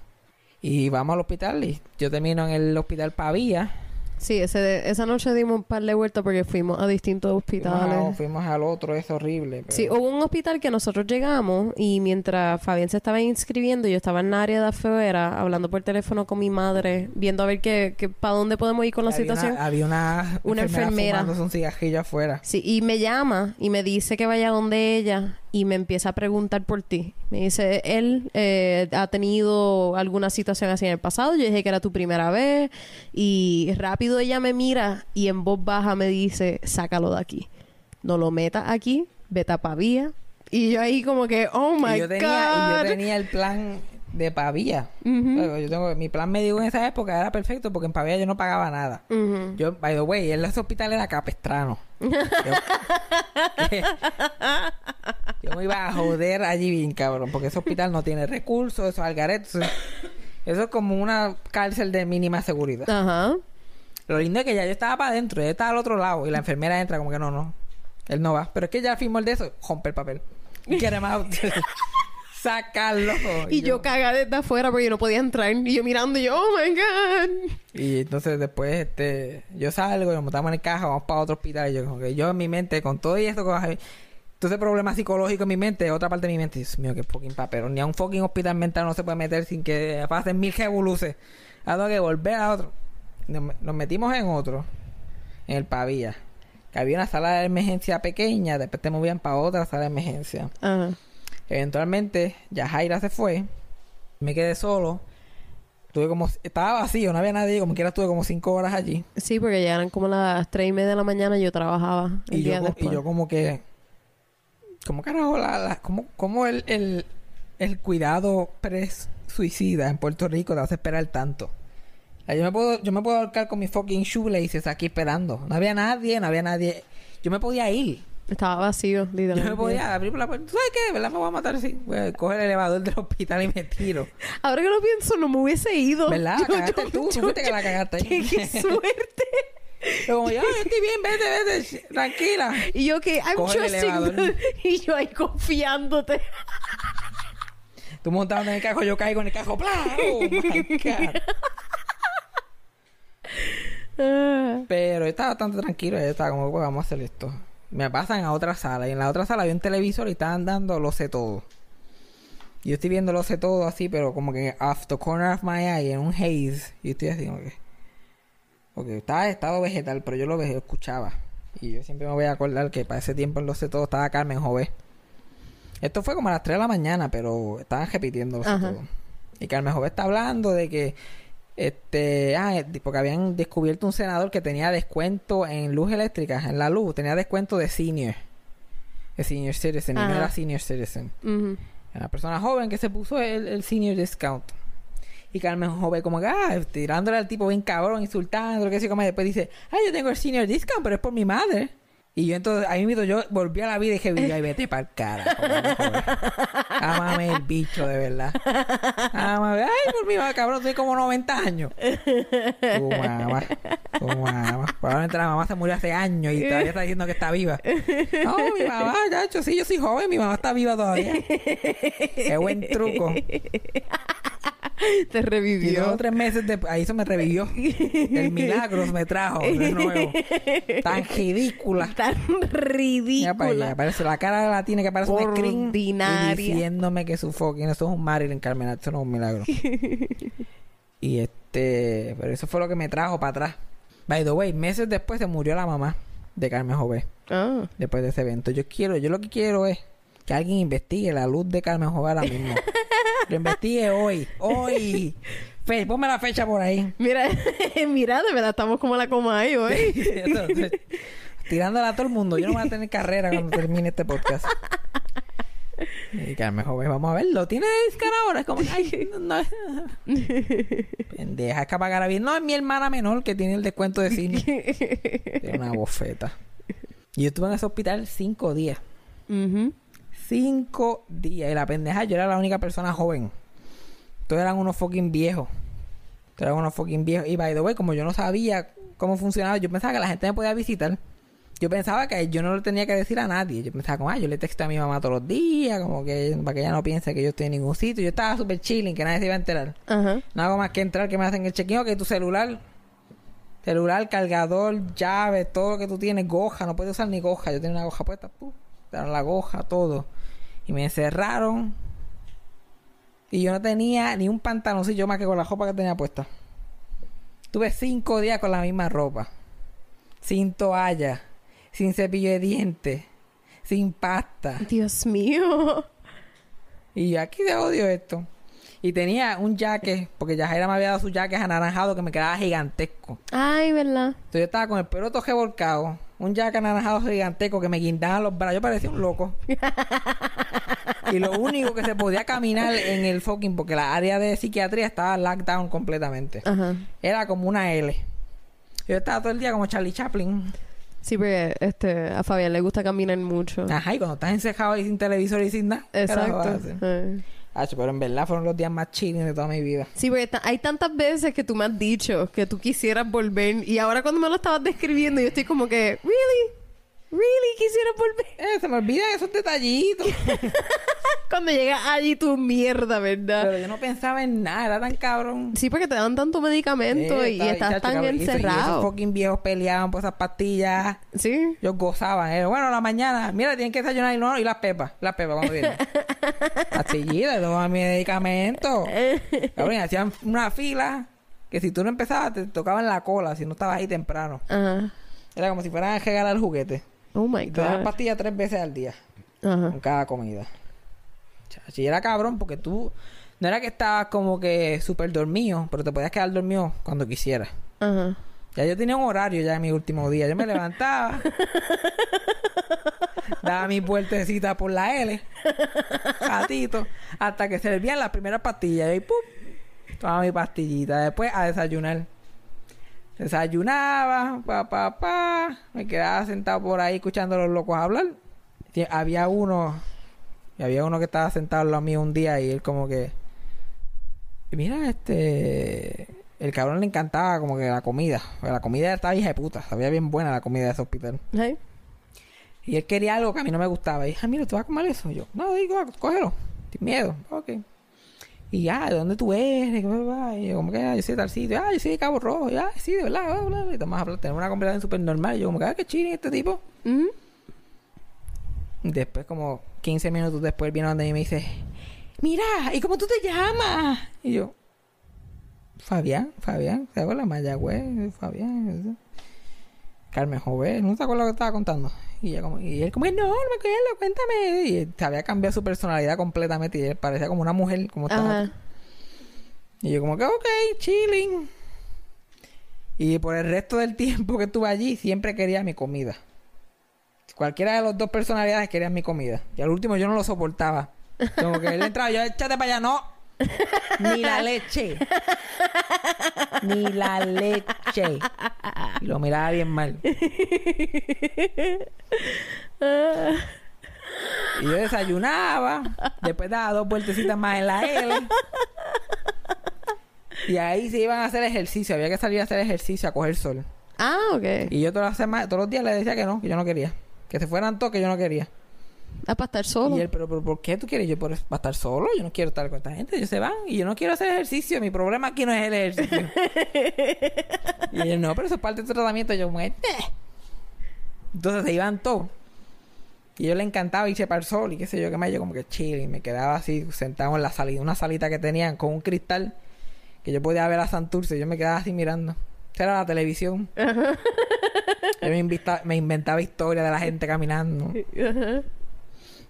Y vamos al hospital y yo termino en el hospital Pavía. Sí, ese, esa noche dimos un par de vueltas porque fuimos a distintos hospitales. fuimos al otro, es horrible. pero- Sí, hubo un hospital que nosotros llegamos y mientras Fabián se estaba inscribiendo, yo estaba en el área de afuera hablando por teléfono con mi madre, viendo a ver qué, qué, para dónde podemos ir con la había situación. Una, había una, Una enfermera. fumándose un cigarrillo afuera. Sí, y me llama y me dice que vaya donde ella y me empieza a preguntar por ti. Me dice, él eh, ha tenido alguna situación así en el pasado. Yo dije que era tu primera vez. Y rápido ella me mira y en voz baja me dice, sácalo de aquí. No lo metas aquí, vete a Pavía. Y yo ahí como que, oh my y yo tenía, y God. yo tenía el plan de Pavía. Yo tengo, mi plan médico en esa época era perfecto porque en Pavía yo no pagaba nada. Yo, by the way, en ese hospital era capestrano. yo, yo me iba a joder allí bien, cabrón, porque ese hospital no tiene recursos, eso es algaret. Eso, es como una cárcel de mínima seguridad. Ajá. Lo lindo es que ya yo estaba para adentro, ella estaba al otro lado y la enfermera entra como que no, no, él no va. Pero es que ya firmó el de eso, rompe el papel. Get him out. Sacarlo. Y yo cagada desde afuera porque yo no podía entrar. Y yo mirando y yo, oh my God. Y entonces después este yo salgo y nos montamos en el caja, vamos para otro hospital y yo como que yo en mi mente con todo y esto todo ese problema psicológico en mi mente, otra parte de mi mente, Dios mío, qué fucking papel. Ni a un fucking hospital mental no se puede meter sin que pasen mil revoluces. Tengo que volver a otro. Nos, nos metimos en otro, en el Pavía. Que había una sala de emergencia pequeña, después te movían para otra sala de emergencia. Ajá. Eventualmente, ya Jaira se fue. Me quedé solo. Tuve como... Estaba vacío, no había nadie. Como quiera estuve como cinco horas allí. Sí, porque ya eran como las tres y media de la mañana y yo trabajaba el Y día yo, co- después. y yo como que... ¿Cómo carajo la... la cómo, cómo el, el, el cuidado pre-suicida en Puerto Rico te hace esperar tanto? Yo me puedo, yo me puedo ahorcar con mis fucking shoelaces aquí esperando. No había nadie, no había nadie. Yo me podía ir. Estaba vacío, Yo literalmente. me podía abrir por la puerta. ¿Tú sabes qué? ¿Verdad? Me voy a matar así. Voy a coger el elevador del hospital y me tiro. Ahora que lo pienso, no me hubiese ido. ¿Verdad? Yo- Cagaste yo- tú. Yo- que la cagaste. *laughs* ¡Qué, qué suerte! Pero como yo, yo estoy bien, vete, vete, tranquila. Y yo que, I'm Coge trusting the- *laughs* Y yo ahí confiándote. Tú montado en el cajo, yo caigo en el cajo. ¡Pla! *laughs* Oh my God. Ah, Pero yo estaba bastante tranquilo. Yo estaba como, pues vamos a hacer esto. Me pasan a otra sala. Y en la otra sala había un televisor y estaban dando Lo sé todo. Yo estoy viendo Lo sé todo así, pero como que off the corner of my eye, en un haze. Y estoy así como que. Porque estaba en estado vegetal, pero yo lo escuchaba. Y yo siempre me voy a acordar que para ese tiempo en Lo sé todo estaba Carmen Jové. Esto fue como a las 3 de la mañana, pero estaban repitiendo Lo sé todo. Y Carmen Jové está hablando de que este, ah, eh, porque habían descubierto un senador que tenía descuento en luz eléctrica, en la luz, tenía descuento de senior. De senior citizen, y no era senior citizen. Era una persona joven que se puso el, el senior discount. Y Carmen Joven como que, ah, tirándole al tipo bien cabrón, insultándolo, que sé como después dice, ay, yo tengo el senior discount, pero es por mi madre. Y yo entonces, ahí mismo yo volví a la vida y dije, ay, *laughs* vete para el cara. Ámame el bicho, de verdad. Ámame, ay, por mi cabrón, soy como 90 años. Tu mamá, tu mamá. Probablemente la mamá se murió hace años y todavía está diciendo que está viva. No, mi mamá, ya, hecho, sí, yo soy joven, mi mamá está viva todavía. Qué buen truco. *laughs* Te Y revivió. o tres meses después, ahí eso me revivió. El *laughs* milagro me trajo de nuevo. Tan ridícula. Tan Mira para allá, ridícula. parece la cara la tiene que parece un screen. Y diciéndome que su fucking eso es un Marilyn Carmen, eso no es un milagro. *laughs* y este, pero eso fue lo que me trajo para atrás. By the way, meses después se murió la mamá de Carmen Jové. Ah. Después de ese evento. Yo quiero, yo lo que quiero es que alguien investigue la luz de Carmen Jové ahora mismo. Lo investigue hoy. Hoy. Fe, ponme la fecha por ahí. Mira, *laughs* mira, de verdad estamos como la coma ahí hoy. Tirándola a todo el mundo. Yo no voy a tener carrera cuando termine este podcast. Y Carmen Joven, vamos a verlo. ¿Tiene cara ahora? Es como, ay, no, no. Pendeja, es que pagar bien. No, es mi hermana menor que tiene el descuento de cine. *laughs* Tiene una bofeta. Y yo estuve en ese hospital cinco días. Ujú. Cinco días. Y la pendeja, yo era la única persona joven. Todos eran unos fucking viejos. Todos eran unos fucking viejos. Y by the way, como yo no sabía cómo funcionaba, yo pensaba que la gente me podía visitar. Yo pensaba que yo no le tenía que decir a nadie. Yo pensaba como, ah, yo le texto a mi mamá todos los días, como que para que ella no piense que yo estoy en ningún sitio. Yo estaba súper chilling, que nadie se iba a enterar. Ajá. No hago más que entrar, que me hacen el chequeo, que tu celular, celular, cargador, llave, todo lo que tú tienes, goja, no puedes usar ni goja. Yo tenía una goja puesta, ¡pum! Daron la goja, todo. Y me encerraron. Y yo no tenía ni un pantaloncillo más que con la ropa que tenía puesta. Tuve cinco días con la misma ropa. Sin toalla. Sin cepillo de dientes. sin pasta. Dios mío. Y yo aquí de odio esto. Y tenía un jaque, porque Yajaira me había dado su jaque anaranjado que me quedaba gigantesco. Ay, ¿verdad? Entonces yo estaba con el pelo todo revolcado, un jaque anaranjado gigantesco que me guindaban los brazos. Yo parecía un loco. *laughs* y lo único que se podía caminar en el fucking, porque la área de psiquiatría estaba lockdown completamente. Ajá. Era como una L. Yo estaba todo el día como Charlie Chaplin. Sí, porque este, a Fabián le gusta caminar mucho. Ajá, y cuando estás encejado y sin televisor y sin nada. ¿qué carajo vas a Exacto. Hacho, pero en verdad fueron los días más chilling de toda mi vida. Sí, porque hay tantas veces que tú me has dicho que tú quisieras volver y ahora cuando me lo estabas describiendo yo estoy como que, ¿really? ¿Really quisieras volver? Eh, se me olvidan esos detallitos. *laughs* Cuando llegas allí tu mierda, ¿verdad? pero yo no pensaba en nada, era tan cabrón. Sí, porque te dan tanto medicamento Eh, y estaba- estás chacho, tan cabrón, y esos- Y esos encerrado. fucking viejos peleaban por esas pastillas. Sí. Ellos gozaban. eh. Bueno, a la mañana, mira, tienen que desayunar y no, y las pepas. Las pepas cuando vienen. *laughs* Pastillitas, toman mi medicamento. Cabrón, y hacían una fila que si tú no empezabas, te tocaban la cola si no estabas ahí temprano. Ajá. Era como si fueran a regalar el juguete. Oh my Y te God. pastillas tres veces al día. Ajá. con cada comida. Chacho, y era cabrón porque tú no era que estabas como que súper dormido, pero te podías quedar dormido cuando quisieras. Ajá. Ya yo tenía un horario ya en mi último día. Yo me levantaba, *laughs* daba mi vueltecita por la L, gatito, hasta que servían las primeras pastillas. Y ¡pum! Tomaba mi pastillita. Después a desayunar. Desayunaba, pa, pa, pa. Me quedaba sentado por ahí escuchando a los locos hablar. Había uno, y había uno que estaba sentado al lado mío un día y él como que... Mira, este... El cabrón le encantaba como que la comida. La comida estaba hija de puta. Sabía bien buena la comida de ese hospital. Y él quería algo que a mí no me gustaba. Y dije, ah, mira, ¿tú vas a comer eso? Y yo, no, digo, cógelo. Sin miedo. Ok. Y ya, ¿de dónde tú eres? Y yo, como que, ah, yo soy de tal sitio. Ah, yo soy de Cabo Rojo. Y, ah, sí, de verdad. Bla, bla, bla. Y tomás a hablar. Tenemos una conversación súper normal. Y yo, como que, ah, qué chile este tipo. Ujú. Y Después, como 15 minutos después, viene donde mí y me dice, mira, ¿y cómo tú te llamas? Y yo, Fabián, Fabián, ¿te acuerdas? Mayagüez, Fabián. Carmen Joven, ¿no te acuerdas lo que estaba contando? Y, ella como, y él como, no, no me acuerdo, cuéntame. Y se había cambiado su personalidad completamente y él parecía como una mujer, como estaba. Y yo como que, ok, chilling. Y por el resto del *laughs* tiempo que estuve allí, siempre quería mi comida. Cualquiera de las dos personalidades quería mi comida. Y al último yo no lo soportaba. Como que él entraba, yo, échate para allá, no. Ni la leche. Ni la leche. Y lo miraba bien mal. Y yo desayunaba. Después daba dos vueltecitas más en la L. Y ahí se iban a hacer ejercicio. Había que salir a hacer ejercicio, a coger sol. Ah, ok. Y yo todas las semanas, todos los días le decía que no, que yo no quería. Que se fueran todos, que yo no quería. Ah, para estar solo. Y él, pero, pero ¿por qué tú quieres? Yo, por ¿va a estar solo? Yo no quiero estar con esta gente. Ellos se van y yo no quiero hacer ejercicio. Mi problema aquí no es el ejercicio. *laughs* y él, no, pero eso es parte del tratamiento. Yo, "Eh". Entonces se iban todos. Y yo le encantaba irse para el sol y qué sé yo, qué más. Yo como que chill. Y me quedaba así sentado en la salida, una salita que tenían con un cristal que yo podía ver a Santurce. Y yo me quedaba así mirando. Esa era la televisión. yo me, invita- me inventaba historias de la gente caminando.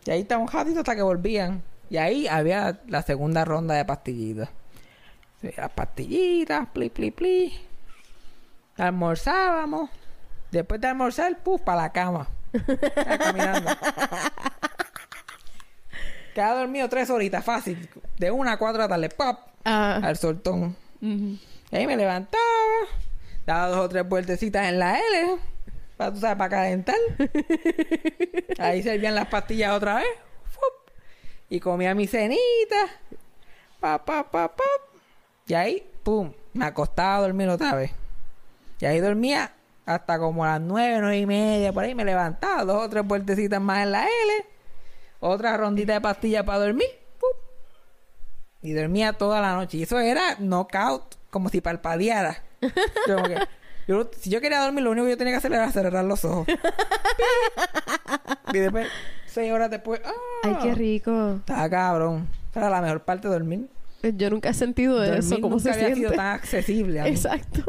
Y ahí estaba un ratito hasta que volvían. Y ahí había la segunda ronda de pastillitas. Las pastillitas, pli, pli, pli. Almorzábamos. Después de almorzar, puf, para la cama. Caminando. *laughs* Quedaba dormido tres horitas, fácil. De una a cuatro la tarde, pop, Ah. al soltón. Y ahí me levantaba, daba dos o tres vueltecitas en la L, para, tú sabes, para calentar. *laughs* ahí servían las pastillas otra vez. ¡fup! Y comía mi cenita. Pa, pa, pa, pa. Y ahí, pum, me acostaba a dormir otra vez. Y ahí dormía hasta como a las nueve, nueve y media, por ahí me levantaba, dos o tres vueltecitas más en la L, otra rondita de pastillas para dormir. Y dormía toda la noche. Y eso era knockout, como si palpadeara. Yo *laughs* como que- yo- si yo quería dormir, lo único que yo tenía que hacer era cerrar los ojos. *laughs* y después, seis horas después, ¡ah! Ay, qué rico. Estaba cabrón. Esa era la mejor parte de dormir. Yo nunca he sentido Dormir eso, cómo nunca se había siente. sido tan accesible a mí. Exacto.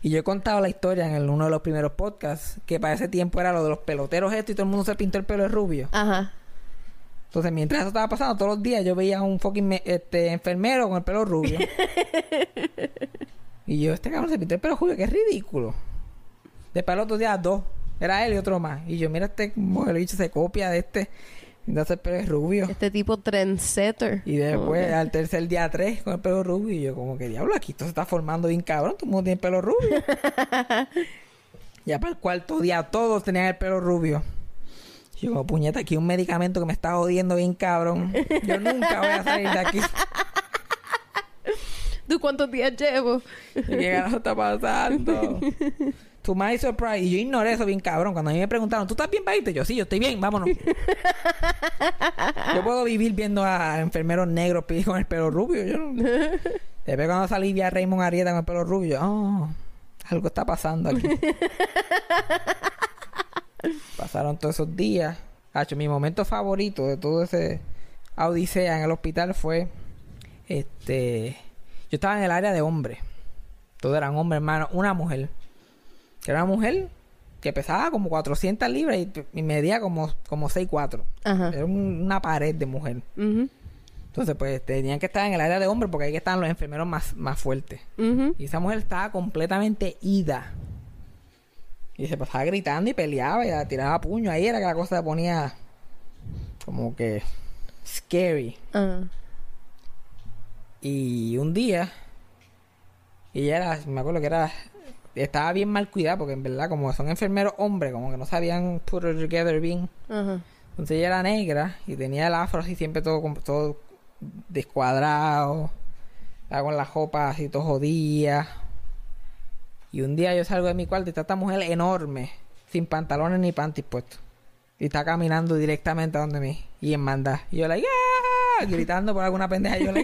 Y yo he contado la historia en el- uno de los primeros podcasts, que para ese tiempo era lo de los peloteros esto y todo el mundo se pintó el pelo de rubio. Ajá. Entonces, mientras eso estaba pasando, todos los días yo veía a un fucking me- este, enfermero con el pelo rubio. *laughs* y yo, este cabrón se pintó el pelo rubio, que es ridículo. Después el otro día, dos. Era él y otro más. Y yo, mira, este el bicho se copia de este. Pintándose el pelo rubio. Este tipo trendsetter. Y después, al tercer día, tres con el pelo rubio. Y yo, como que diablo, aquí esto se está formando bien cabrón. Todo el mundo tiene pelo rubio. *laughs* ya para el cuarto día, todos tenían el pelo rubio. Y yo, como puñeta, aquí un medicamento que me está jodiendo bien cabrón. Yo nunca voy a salir de aquí. *laughs* que, ¿Tú cuántos días llevo? ¿Y ¿Qué carajo está pasando? *laughs* To my surprise. Y yo ignoré eso bien cabrón. Cuando a mí me preguntaron, ¿tú estás bien para irte? Yo, sí, yo estoy bien, vámonos. *laughs* yo puedo vivir viendo a enfermeros negros con el pelo rubio. Yo no... *laughs* Después cuando salí vi a Raymond Arieta con el pelo rubio. Oh, algo está pasando aquí. Pasaron todos esos días. Hacho, mi momento favorito de todo ese odisea en el hospital fue... Este... Yo estaba en el área de hombres. Todos eran hombres, hermano. Una mujer. Que era una mujer que pesaba como 400 libras y, y medía como, como 6'4". Ajá. Era un- una pared de mujer. Entonces, pues, tenían que estar en el área de hombres porque ahí que estaban los enfermeros más, más fuertes. Y esa mujer estaba completamente ida. Y se pasaba gritando y peleaba y tiraba puño. Ahí era que la cosa se ponía como que scary. Ajá. Y un día, y ella era, me acuerdo que era, estaba bien mal cuidada porque en verdad, como son enfermeros hombres, como que no sabían put it together bien. Entonces ella era negra y tenía el afro así siempre todo, todo descuadrado. Estaba con la ropa así todo jodida. Y un día yo salgo de mi cuarto y está esta mujer enorme, sin pantalones ni panties puestos. Y está caminando directamente a donde mí. Y en manda. Y yo like, ¡ah! Gritando por alguna pendeja. Y yo ¡ah!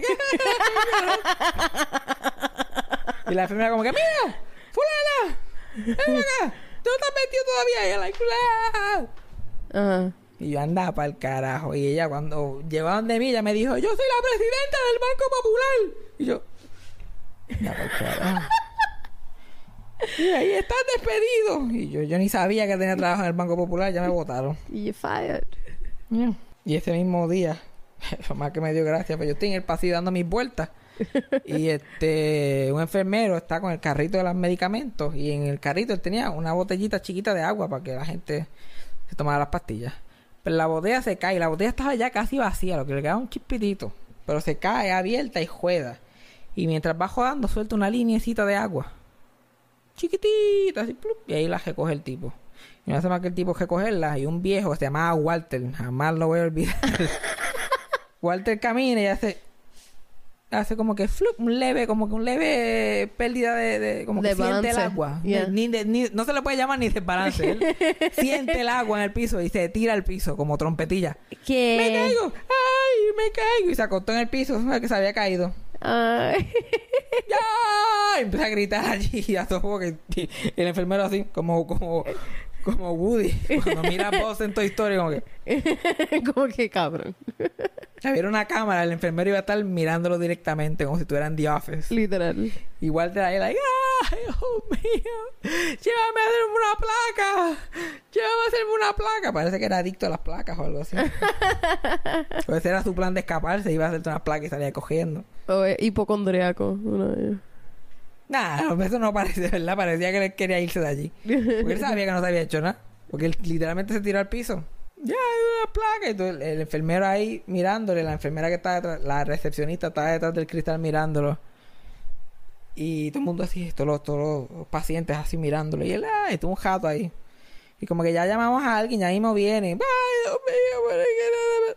Y la enfermera como que, ¡mira! ¡Fulana! ¡Ven acá! ¿Tú no estás metido todavía? Y yo like. Y yo andaba para el carajo. Y ella cuando llegó a donde mí, ella me dijo, yo soy la presidenta del Banco Popular. Y yo, ya pa'l carajo. Y ahí estás despedido. Y yo, yo ni sabía que tenía trabajo en el Banco Popular, ya me votaron. Y you fired. Y ese mismo día, *laughs* lo más que me dio gracia, pues yo estoy en el pasillo dando mis vueltas. y *laughs* este, un enfermero está con el carrito de los medicamentos. Y en el carrito él tenía una botellita chiquita de agua para que la gente se tomara las pastillas. Pero la botella se cae. La botella estaba ya casi vacía, lo que le quedaba un chispitito. Pero se cae abierta y juega. Y mientras va jugando, suelta una linecita de agua. Chiquitita, así, plup, y ahí la recoge el tipo. Y no hace más que el tipo recogerla. Y un viejo se llamaba Walter, jamás lo voy a olvidar. *laughs* Walter camina y hace. Hace como que flup, un leve, como que un leve pérdida de, de- como que De siente el agua. Yeah. Ni de- ni- no se le puede llamar ni desbalance. *laughs* Siente el agua en el piso y se tira al piso como trompetilla. ¿Qué? ¡Me caigo! ¡Ay! ¡Me caigo! Y se acostó en el piso, que se había caído. Ay. *laughs* ¡Ya! Y empezó a gritar allí *laughs* y a todo que el enfermero así, como, como, como Woody. Cuando mira a Buzz en Toy Story, como que *laughs* como que cabrón. si hubiera una cámara, el enfermero iba a estar mirándolo directamente, como si estuviera en The Office. Literal. Igual de ahí, like, ¡ay, Dios mío! ¡Llévame a hacerme una placa! ¡Llévame a hacerme una placa! Parece que era adicto a las placas o algo así. *laughs* pues ese era su plan de escaparse, iba a hacerte una placa y salía cogiendo. O es hipocondriaco. Uno de ellos. Nah, eso no parece, ¿verdad? Parecía que él quería irse de allí. Porque él sabía que no se había hecho nada. Porque él literalmente se tiró al piso. Ya, hay una placa. Y todo el, enfermero ahí mirándole. La enfermera que está detrás, la recepcionista está detrás del cristal mirándolo. Y todo el mundo así, todos los, pacientes así mirándolo. Y él, ay, tuvo un jato ahí. Y como que ya llamamos a alguien, ya mismo viene. Ay, Dios mío,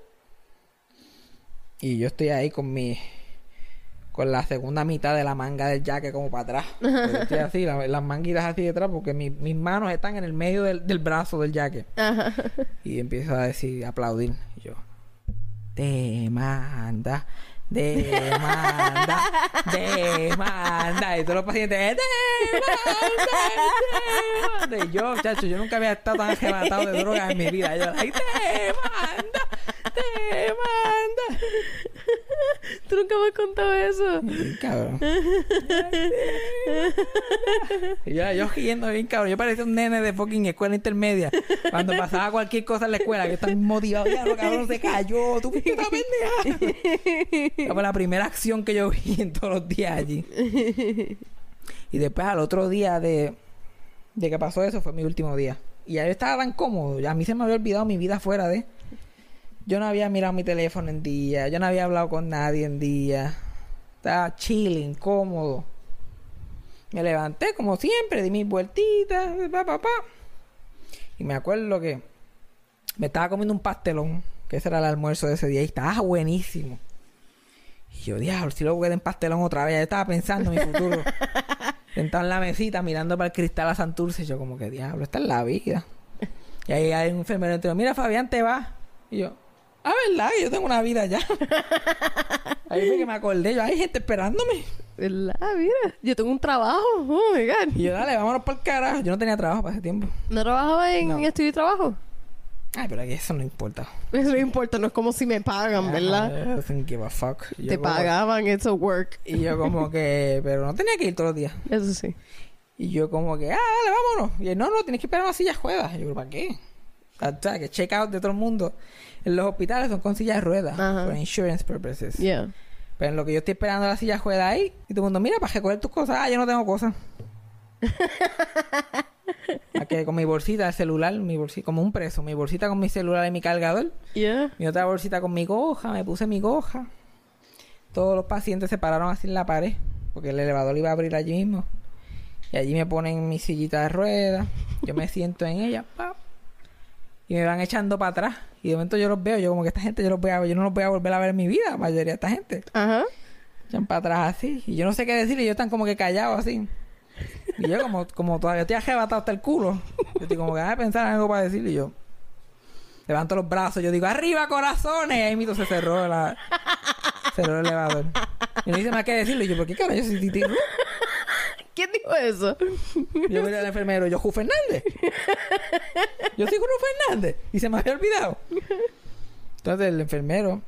Y yo estoy ahí con mi con la segunda mitad de la manga del jacket como para atrás. *laughs* Porque estoy así, la- las manguitas así detrás, porque mi- mis manos están en el medio del, del brazo del. Ajá. Y empiezo a decir, a aplaudir. Y yo, demanda, demanda, demanda. Y todos los pacientes, demanda, demanda. Y yo, chacho, yo nunca había estado tan arrebatado de drogas en mi vida. Yo, like, demanda, demanda. *laughs* Tú nunca me has contado eso. Bien cabrón. *laughs* y yo, yo riendo bien cabrón. Yo parecía un nene de fucking escuela intermedia. Cuando pasaba cualquier cosa en la escuela, que estaba motivado. Ya, lo cabrón se cayó. Tú fuiste una pendeja. Fue la primera acción que yo vi en todos los días allí. Y después al otro día de, de que pasó eso fue mi último día. Y ya yo estaba tan cómodo. Ya a mí se me había olvidado mi vida fuera de... Yo no había mirado mi teléfono en día. Yo no había hablado con nadie en día. Estaba chilling, cómodo. Me levanté como siempre, di mis vueltitas, pa, pa, pa. Y me acuerdo que me estaba comiendo un pastelón, que ese era el almuerzo de ese día, y estaba buenísimo. Y yo, diablo, si luego quedé en pastelón otra vez, ya estaba pensando en mi futuro. *laughs* Sentado en la mesita, mirando para el cristal a Santurce, y yo como que, diablo, esta es la vida. Y ahí hay un enfermero entero, mira Fabián, te va. Y yo, ah, ¿verdad? Yo tengo una vida ya. *laughs* ahí fue que me acordé, yo, hay gente esperándome. ¿Verdad? Mira, yo tengo un trabajo. Oh my God. Y yo, dale, vámonos por el carajo. Yo no tenía trabajo para ese tiempo. ¿No trabajaba en No. estudio y trabajo? Ay, pero aquí eso no importa. Eso no importa, no es como si me pagan, ¿verdad? I don't give a fuck. Yo Te como- pagaban, it's a work. Y yo como que, pero no tenía que ir todos los días. Eso sí. Y yo como que, ah, dale, vámonos. Y él, no, no, tienes que esperar una silla ruedas. Y yo, ¿para qué? O sea, que check out de todo el mundo en los hospitales son con sillas de ruedas. Ajá. For insurance purposes. Yeah. Pero en lo que yo estoy esperando la silla de ruedas ahí, y todo el mundo, mira, para recoger tus cosas. Ah, yo no tengo cosas. *laughs* A que con mi bolsita de celular, mi bolsita, como un preso, mi bolsita con mi celular y mi cargador. Yeah. Mi otra bolsita con mi goja, me puse mi goja. Todos los pacientes se pararon así en la pared, porque el elevador iba a abrir allí mismo. Y allí me ponen mi sillita de ruedas, yo me siento en ella, pa, y me van echando para atrás. Y de momento yo los veo, yo como que esta gente yo los voy a, yo no los voy a volver a ver en mi vida, la mayoría de esta gente. Ajá. Echan para atrás así, y yo no sé qué decir, y ellos están como que callados así. Y yo como, como todavía estoy arrebatado hasta el culo. Yo estoy como que a pensar en algo para decir y yo levanto los brazos, yo digo, arriba corazones, y ahí mito se cerró la cerró el elevador. Y no dice más que decirle, y yo, ¿por qué carajo yo soy Titi Ru? ¿Quién dijo eso? Yo voy al enfermero, yo, Ju Fernández. Yo soy Ju Fernández. Y se me había olvidado. Entonces el enfermero,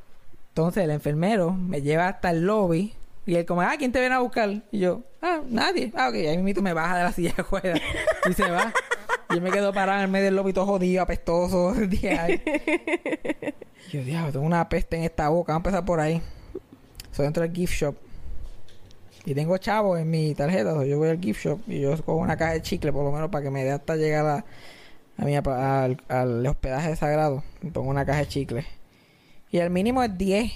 entonces el enfermero me lleva hasta el lobby. Y él como, ah, ¿quién te viene a buscar? Y yo, ah, nadie. Ah, ok. Ahí mismo me baja de la silla de juega. Y se va. Yo me quedo parado en el medio del lobby todo jodido, apestoso. *laughs* yo, diablo, tengo una peste en esta boca. Vamos a empezar por ahí. Soy dentro del gift shop. Y tengo chavos en mi tarjeta. yo voy al gift shop y yo cojo una caja de chicle, por lo menos, para que me dé hasta llegar a, a mi al, al hospedaje sagrado. Y pongo una caja de chicle. Y el mínimo es 10.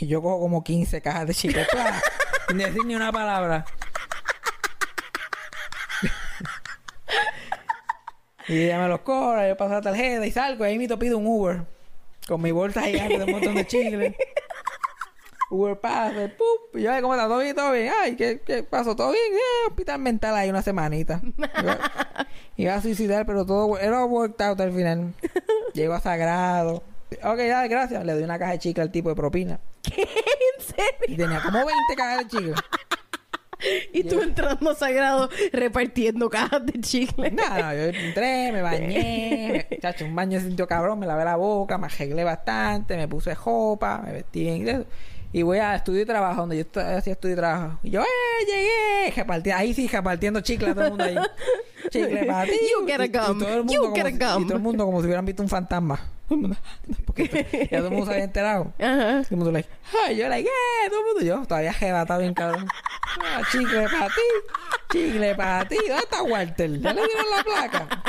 Y yo cojo como 15 cajas de chicle. *laughs* Sin decir ni una palabra. y ya me los cobra, yo paso la tarjeta y salgo. Y ahí mismo pido un Uber. Con mi bolsa gigante de un montón de chicle. Uber pasa, ¡pup! Y yo, "Ay, ¿cómo está? ¿Todo bien? ¿Todo bien? Ay, ¿qué, qué pasó? ¿Todo bien? Eh, hospital mental ahí una semanita. Iba, *laughs* a suicidar, pero todo era worked out al final. Llego a Sagrado. Ok, dale, gracias. Le doy una caja de chicle al tipo de propina. ¿Qué? ¿En serio? Y tenía como 20 cajas de chicle. *laughs* Y tú entrando sagrado repartiendo cajas de chicle. Nada, yo entré, me bañé. me- chacho, un baño sitio cabrón, me lavé la boca, me arreglé bastante, me puse ropa, me vestí bien. Y voy a estudio y trabajo, donde yo hacía estudio y trabajo. Y yo, ¡eh! Llegué. Repartí- ahí sí, repartiendo chicle a todo el mundo ahí. Chicle *laughs* para ti. You get a Y- y gum. todo el mundo You como get a si- gum. Y todo el mundo como si hubieran visto un fantasma. *laughs* Porque ya todo el mundo se había enterado. *laughs* Ajá. Todo el mundo like, ay, yo like, eh, todo el mundo, yo todavía arrebatado bien cabrón. Ah, chicle para ti, chicle para ti. ¿Dónde está Walter? ¿Ya le dieron la placa?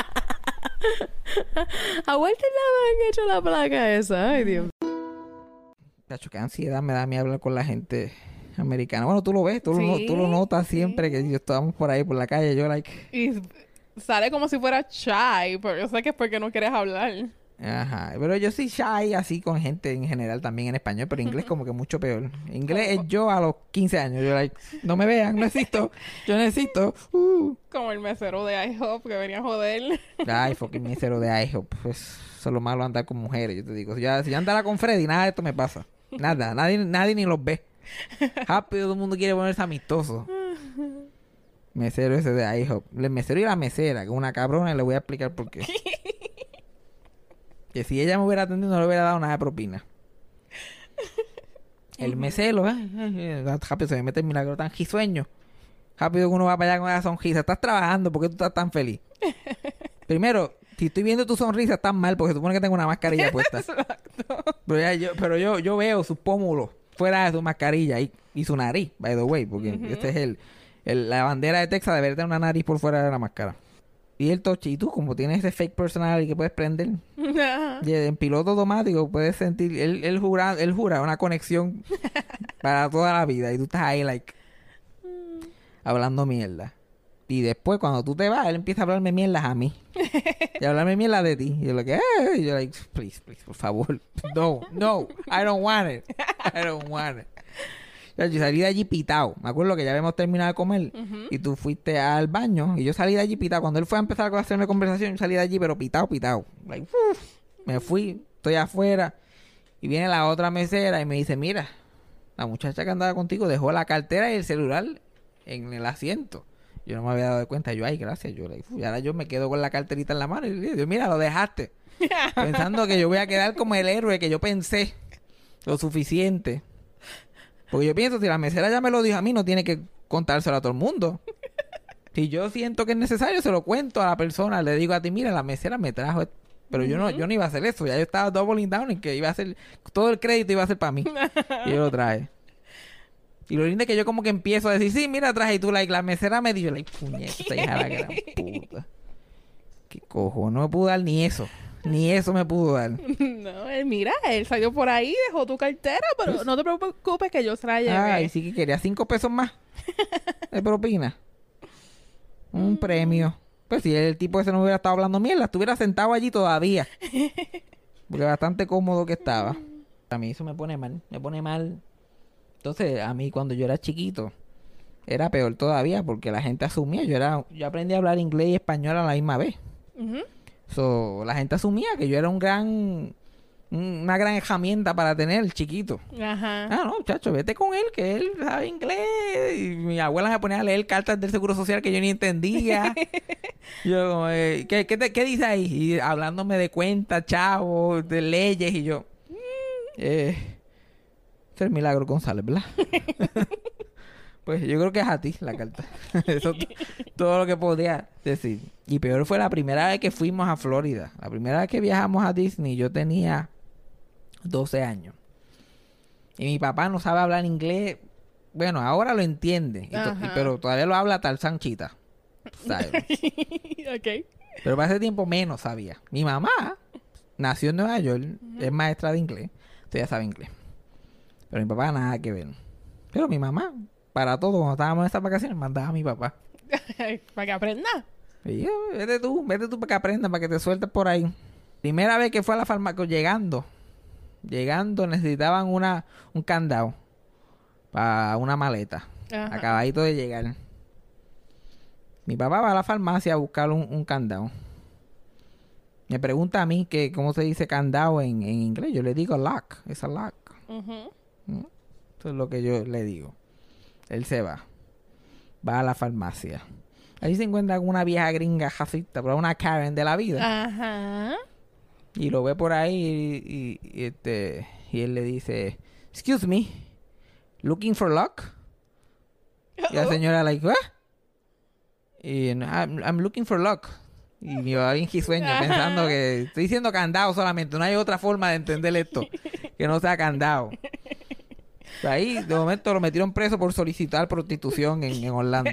A Walter le han hecho la placa esa. Ay, Dios. Cacho, qué ansiedad me da a mí hablar con la gente americana. Bueno, tú lo ves, tú, lo, Sí, tú lo notas siempre que yo estábamos por ahí por la calle. Yo, like, Y sale como si fuera shy, pero yo sé que es porque no quieres hablar. ajá. Pero yo soy shy así con gente en general también en español, pero inglés como que mucho peor. Inglés es yo a los 15 años. Yo, like, no me vean, no existo. *laughs* Yo no existo. Uh. Como el mesero de IHOP que venía a joder. Ay, *laughs* fucking misero de IHOP. Pues eso es lo malo andar con mujeres, yo te digo. Si ya, si yo andara con Freddy, nada de esto me pasa. Nada, nadie, nadie ni los ve. Rápido todo el mundo quiere ponerse amistoso. Mesero ese de IHOP. El mesero y la mesera, que una cabrona, y le voy a explicar por qué. que si ella me hubiera atendido, no le hubiera dado nada de propina. El mesero, ¿eh? eh, eh, Rápido se me mete el milagro tan risueño. Rápido que uno va para allá con esa sonrisa. Estás trabajando, ¿por qué tú estás tan feliz? Primero, si estoy viendo tu sonrisa, estás mal porque supone que tengo una mascarilla *laughs* puesta. Exacto. Pero, ya yo, pero yo, yo veo sus pómulos fuera de su mascarilla y, y su nariz, by the way, porque este es el, el- la bandera de Texas, debería tener una nariz por fuera de la máscara. Y el toche, y tú, como tienes ese fake personality que puedes prender, *laughs* y en piloto automático puedes sentir, él, él, jura, él jura una conexión *laughs* para toda la vida, y tú estás ahí, like, hablando mierda. Y después, cuando tú te vas, él empieza a hablarme mierdas a mí. *laughs* Y a hablarme mierda de ti. Y yo, like, "Eh", y yo, like, please, please, por favor. *laughs* No, no, I don't want it. I don't want it. Yo salí de allí pitado. Me acuerdo que ya habíamos terminado de comer y tú fuiste al baño y yo salí de allí pitado. Cuando él fue a empezar a hacerme conversación, yo salí de allí, pero pitado, pitado. Like, me fui, estoy afuera y viene la otra mesera y me dice, mira, la muchacha que andaba contigo dejó la cartera y el celular en el asiento. Yo no me había dado cuenta. Yo, ay, gracias. Yo, y ahora yo me quedo con la carterita en la mano. Y le digo, mira, lo dejaste. *laughs* Pensando que yo voy a quedar como el héroe que yo pensé. Lo suficiente. Porque yo pienso, si la mesera ya me lo dijo a mí, no tiene que contárselo a todo el mundo. Si yo siento que es necesario, se lo cuento a la persona. Le digo a ti, mira, la mesera me trajo... esto". Pero yo no, yo no iba a hacer eso. Ya yo estaba doubling down en que iba a hacer... Todo el crédito iba a ser para mí. *laughs* y yo lo traje. Y lo lindo es que yo como que empiezo a decir, sí, mira, traje y tú, like, la mesera me dio, like, puñeta, hija la gran puta. ¿Qué cojo? No me pudo dar ni eso. Ni eso me pudo dar. *laughs* No, él, mira, él salió por ahí, dejó tu cartera, pero no te preocupes que yo se la llevé. Ay, sí que quería cinco pesos más de propina. Un premio. Pues si el tipo ese no hubiera estado hablando mierda, estuviera sentado allí todavía. *laughs* Porque bastante cómodo que estaba. A mí eso me pone mal, me pone mal. Entonces, a mí cuando yo era chiquito, era peor todavía porque la gente asumía, yo era, yo aprendí a hablar inglés y español a la misma vez. So, la gente asumía que yo era un gran, un- una gran herramienta para tener chiquito. Ajá. Ah, no, chacho, vete con él, que él sabe inglés. Y mi abuela me ponía a leer cartas del Seguro Social que yo ni entendía. *laughs* yo, eh, ¿qué, qué, te- qué dice ahí? Y hablándome de cuentas, chavos, de leyes, y yo... Eh, el milagro González, ¿verdad? *laughs* pues yo creo que es a ti la carta. *laughs* Eso es todo lo que podía decir. Y peor fue la primera vez que fuimos a Florida. La primera vez que viajamos a Disney, yo tenía 12 años. Y mi papá no sabe hablar inglés. Bueno, ahora lo entiende. y to- y- Ajá. pero todavía lo habla tal Sanchita. ¿sabes? *laughs* ok. Pero para ese tiempo menos sabía. Mi mamá nació en Nueva York, es maestra de inglés, entonces ya sabe inglés. Pero mi papá nada que ver. Pero mi mamá, para todo, cuando estábamos en estas vacaciones, mandaba a mi papá. *laughs* Para que aprenda. Y yo, vete tú, vete tú para que aprendas, para que te sueltes por ahí. Primera vez que fue a la farmacia, llegando, llegando necesitaban una, un candado para una maleta. Ajá. Acabadito de llegar. Mi papá va a la farmacia a buscar un, un candado. Me pregunta a mí que cómo se dice candado en, en inglés. Yo le digo lock. Es a lock. Eso es lo que yo le digo. Él se va. Va a la farmacia. Ahí se encuentra con una vieja gringa jacita, pero una Karen de la vida. Ajá. Y lo ve por ahí y, y- y este, y él le dice, excuse me, looking for luck? Y la señora like, ¿what? Y I'm, I'm looking for luck. Y mi papá bien sueño pensando que estoy diciendo candado solamente, no hay otra forma de entender esto *laughs* que no sea candado. Ahí de momento lo metieron preso por solicitar prostitución en, en Orlando.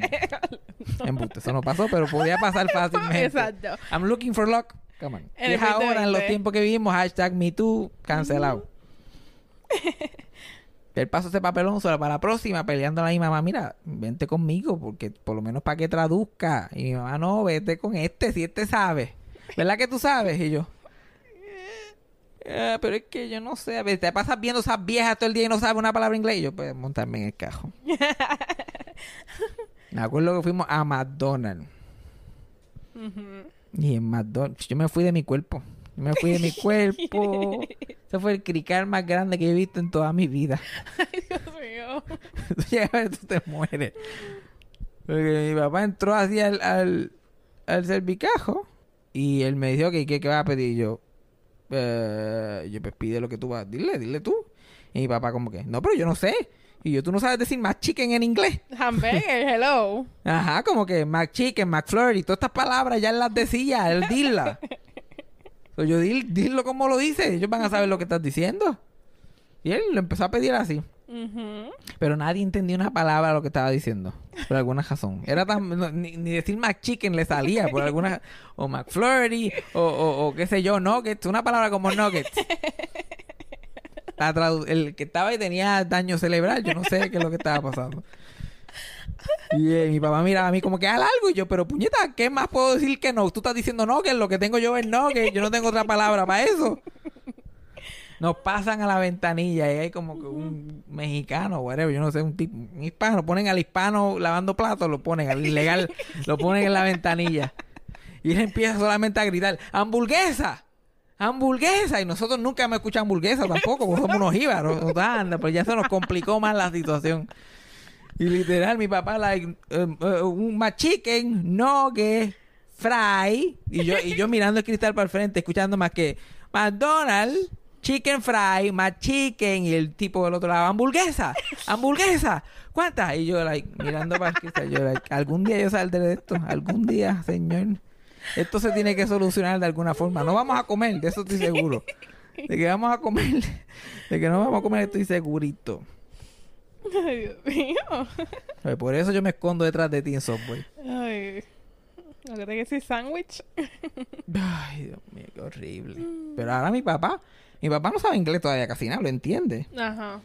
*laughs* Embuste, eso no pasó, pero podía pasar fácilmente. Exacto. I'm looking for luck. Come on. En Y el es ahora, en los 2020. tiempos que vivimos, hashtag MeToo, cancelado. *laughs* El paso ese papelón solo para la próxima, peleando a mi mamá, mira, vente conmigo, porque por lo menos para que traduzca. Y mi mamá, no, vete con este, si este sabe. ¿Verdad que tú sabes? Y yo, "Ah, pero es que yo no sé, a ver, te pasas viendo esas viejas todo el día y no sabes una palabra inglés. Y yo, pues, montarme en el cajo. *laughs* Me acuerdo que fuimos a McDonald's. Y en McDonald's, yo me fui de mi cuerpo. Yo me fui de mi cuerpo. *laughs* Ese fue el crical más grande que he visto en toda mi vida. Ay, Dios mío. *laughs* Tú llegas a ver, tú te mueres. Porque mi papá entró así al, al, al servicajo y él me dijo que qué, qué vas a pedir. Y yo, eh, yo pues pide lo que tú vas. Dile, dile tú. Y mi papá como que, no, pero yo no sé. Y yo, tú no sabes decir McChicken en inglés. Hamburger, hello. *laughs* Ajá, como que McChicken, McFlurry, todas estas palabras ya él las decía, él dila. *laughs* So, yo, dil, dilo como lo dice, ellos van a saber lo que estás diciendo. Y él lo empezó a pedir así. Pero nadie entendía una palabra lo que estaba diciendo. Por alguna razón. Era tan... ni, decir McChicken le salía por alguna... O McFlurry. O, o, qué sé yo, Nuggets. Una palabra como Nuggets. El que estaba ahí tenía daño cerebral. Yo no sé qué es lo que estaba pasando. Y eh, mi papá miraba a mí como que haz algo. Y yo, pero puñeta, ¿qué más puedo decir que no? Tú estás diciendo no, que lo que tengo yo es no, que yo no tengo otra palabra para eso. Nos pasan a la ventanilla y hay como que un mexicano, whatever, yo no sé, un tipo, un hispano, ponen al hispano lavando platos, lo ponen al ilegal, lo ponen en la ventanilla. Y él empieza solamente a gritar, ¡hamburguesa! ¡hamburguesa! Y nosotros nunca hemos escuchado hamburguesa tampoco, porque somos unos íbaros, anda, pero ya se nos complicó más la situación. Y literal, mi papá, like, um, uh, un McChicken, nugget, fry. Y yo, y yo mirando el cristal para el frente, escuchando más que McDonald's, chicken fry, McChicken. Y el tipo del otro lado, hamburguesa, hamburguesa. ¿Cuántas? Y yo, like, mirando para cristal, yo, like, algún día yo saldré de esto, algún día, señor. Esto se tiene que solucionar de alguna forma. No vamos a comer, de eso estoy seguro. De que vamos a comer, de que no vamos a comer, estoy segurito. Ay, Dios mío. Por eso yo me escondo detrás de ti en Subway. Ay. Lo que te que decir sándwich. Ay, Dios mío, qué horrible. Pero ahora mi papá, mi papá no sabe inglés todavía casi nada, lo entiende. Ajá.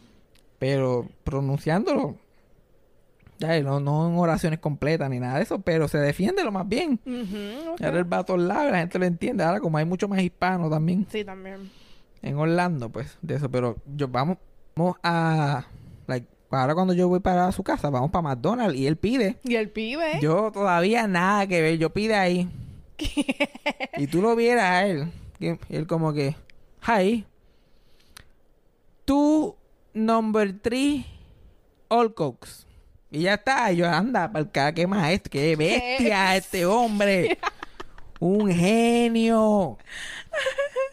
Pero pronunciándolo, ya, no, no en oraciones completas ni nada de eso, pero se defiende lo más bien. Ok. Ahora él va a todos lados, la gente lo entiende. Ahora como hay mucho más hispanos también Sí, también. en Orlando, pues, de eso. Pero yo vamos, vamos a, like, ahora cuando yo voy para su casa, vamos para McDonald's y él pide. Y el pibe. Yo todavía nada que ver. Yo pide ahí. *laughs* y tú lo vieras a él. que él como que... Hi. Tú, number three, all cokes. Y ya está. Y yo, anda, para el qué maestro. Qué bestia este *laughs* hombre. Un genio.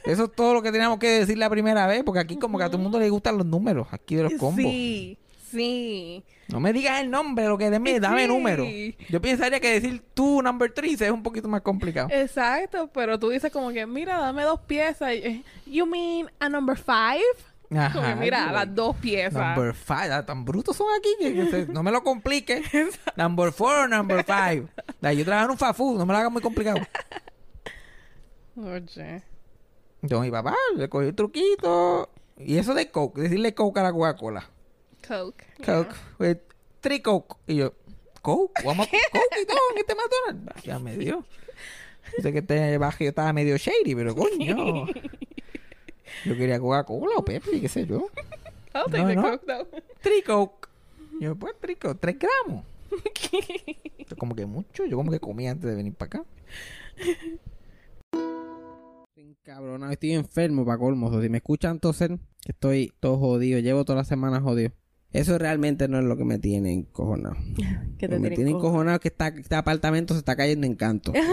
Eso es todo lo que teníamos que decir la primera vez. Porque aquí como que a todo el mundo le gustan los números. Aquí de los combos. Sí, sí. No me digas el nombre, lo que dame, dame Sí. número. Yo pensaría que decir tú number three es un poquito más complicado. Exacto, pero tú dices como que, mira, dame dos piezas. Eh, You mean a number five? Ajá, Como que, mira, yo, las dos piezas. Number five, ah, tan brutos son aquí que, se- no me lo complique. *laughs* number four, number five. Like, yo trabajo en un food, no me lo hagas muy complicado. Oye. Entonces mi papá le cogió el truquito. Y eso de Coke, decirle Coke a la Coca-Cola. Coke. Coke, with three Coke. Y yo, ¿Coke? ¿Vamos a *laughs* Coke y todo en este McDonald's? Ya me dio. Yo sé que este baje estaba medio shady, pero coño. *laughs* Yo quería Coca-Cola o Pepsi, qué sé yo. I'll take No, the no. Coke, though. Three Coke. Y yo, pues, three Coke, tres gramos. Esto como que mucho. Yo como que comí antes de venir para acá. Cabrón, estoy enfermo para colmo. o sea, Si me escuchan toser, estoy todo jodido. Llevo toda la semana jodido. Eso realmente no es lo que me tiene encojonado. *laughs* Que Lo que me tiene encojonado es que está, este apartamento se está cayendo en canto. *laughs* este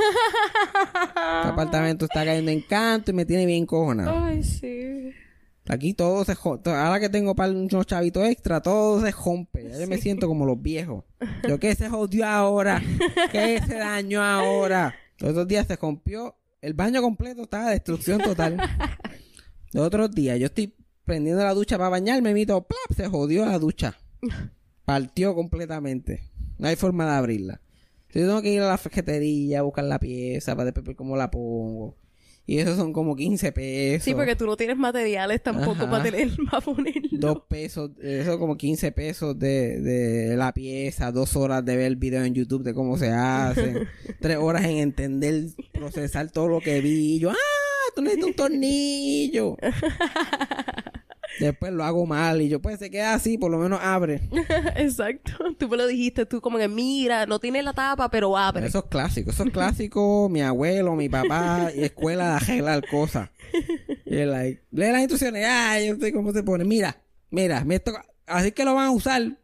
apartamento está cayendo en canto y me tiene bien encojonado. Ay, sí. Aquí todo se Ahora que tengo para unos chavitos extra, todo se rompe. Ya yo me siento como los viejos. *laughs* Yo, ¿qué se jodió ahora? ¿Qué se dañó ahora? Los otros días se rompió. El baño completo estaba de destrucción total. Los otros días yo estoy prendiendo la ducha para bañarme, mito, ¡plap! Se jodió la ducha. *laughs* Partió completamente. No hay forma de abrirla. Entonces, yo tengo que ir a la ferretería a buscar la pieza para después ver cómo la pongo. Y eso son como 15 pesos. Sí, porque tú no tienes materiales tampoco Ajá. para tener *laughs* para ponerlo. Dos pesos, eso como 15 pesos de, de la pieza, dos horas de ver el video en YouTube de cómo se hace, *laughs* tres horas en entender, procesar todo lo que vi. Y yo, ¡ah! Tú necesitas un tornillo. Después lo hago mal y yo, pues se queda así, por lo menos abre. *laughs* Exacto. Tú me lo dijiste, tú como que mira, no tiene la tapa, pero abre. Eso es clásico, eso es clásico, *laughs* mi abuelo, mi papá, y escuela de arreglar cosas. Y él, like, lee las instrucciones, ay, yo sé cómo se pone, mira, mira, me toca- así que lo van a usar. No,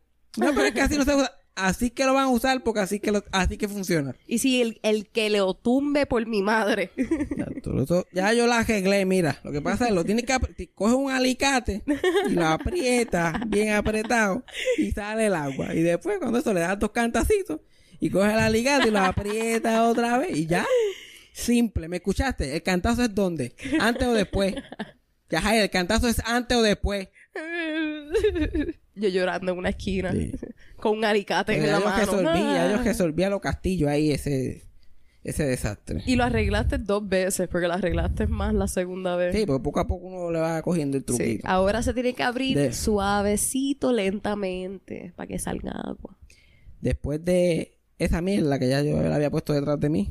pero es que así no se usa. Así que lo van a usar porque así que lo- así que funciona. Y si el, el que lo tumbe por mi madre. Ya, tú lo- ya yo la arreglé, mira. Lo que pasa es lo tienes que coges un alicate y lo aprietas bien apretado y sale el agua. Y después cuando eso le das dos cantacitos y coges el alicate y lo aprietas otra vez y ya. Simple, ¿me escuchaste? El cantazo es dónde? Antes o después. Ya, el cantazo es antes o después. *laughs* Yo llorando en una esquina. Sí. *laughs* Con un alicate en la mano. resolví, ya yo resolví a los castillos ahí ese, ese desastre. Y lo arreglaste dos veces, porque lo arreglaste más la segunda vez. Sí, porque poco a poco uno le va cogiendo el Sí. truquito. Ahora se tiene que abrir De- suavecito, lentamente, para que salga agua. Después de esa mierda que ya yo la había puesto detrás de mí,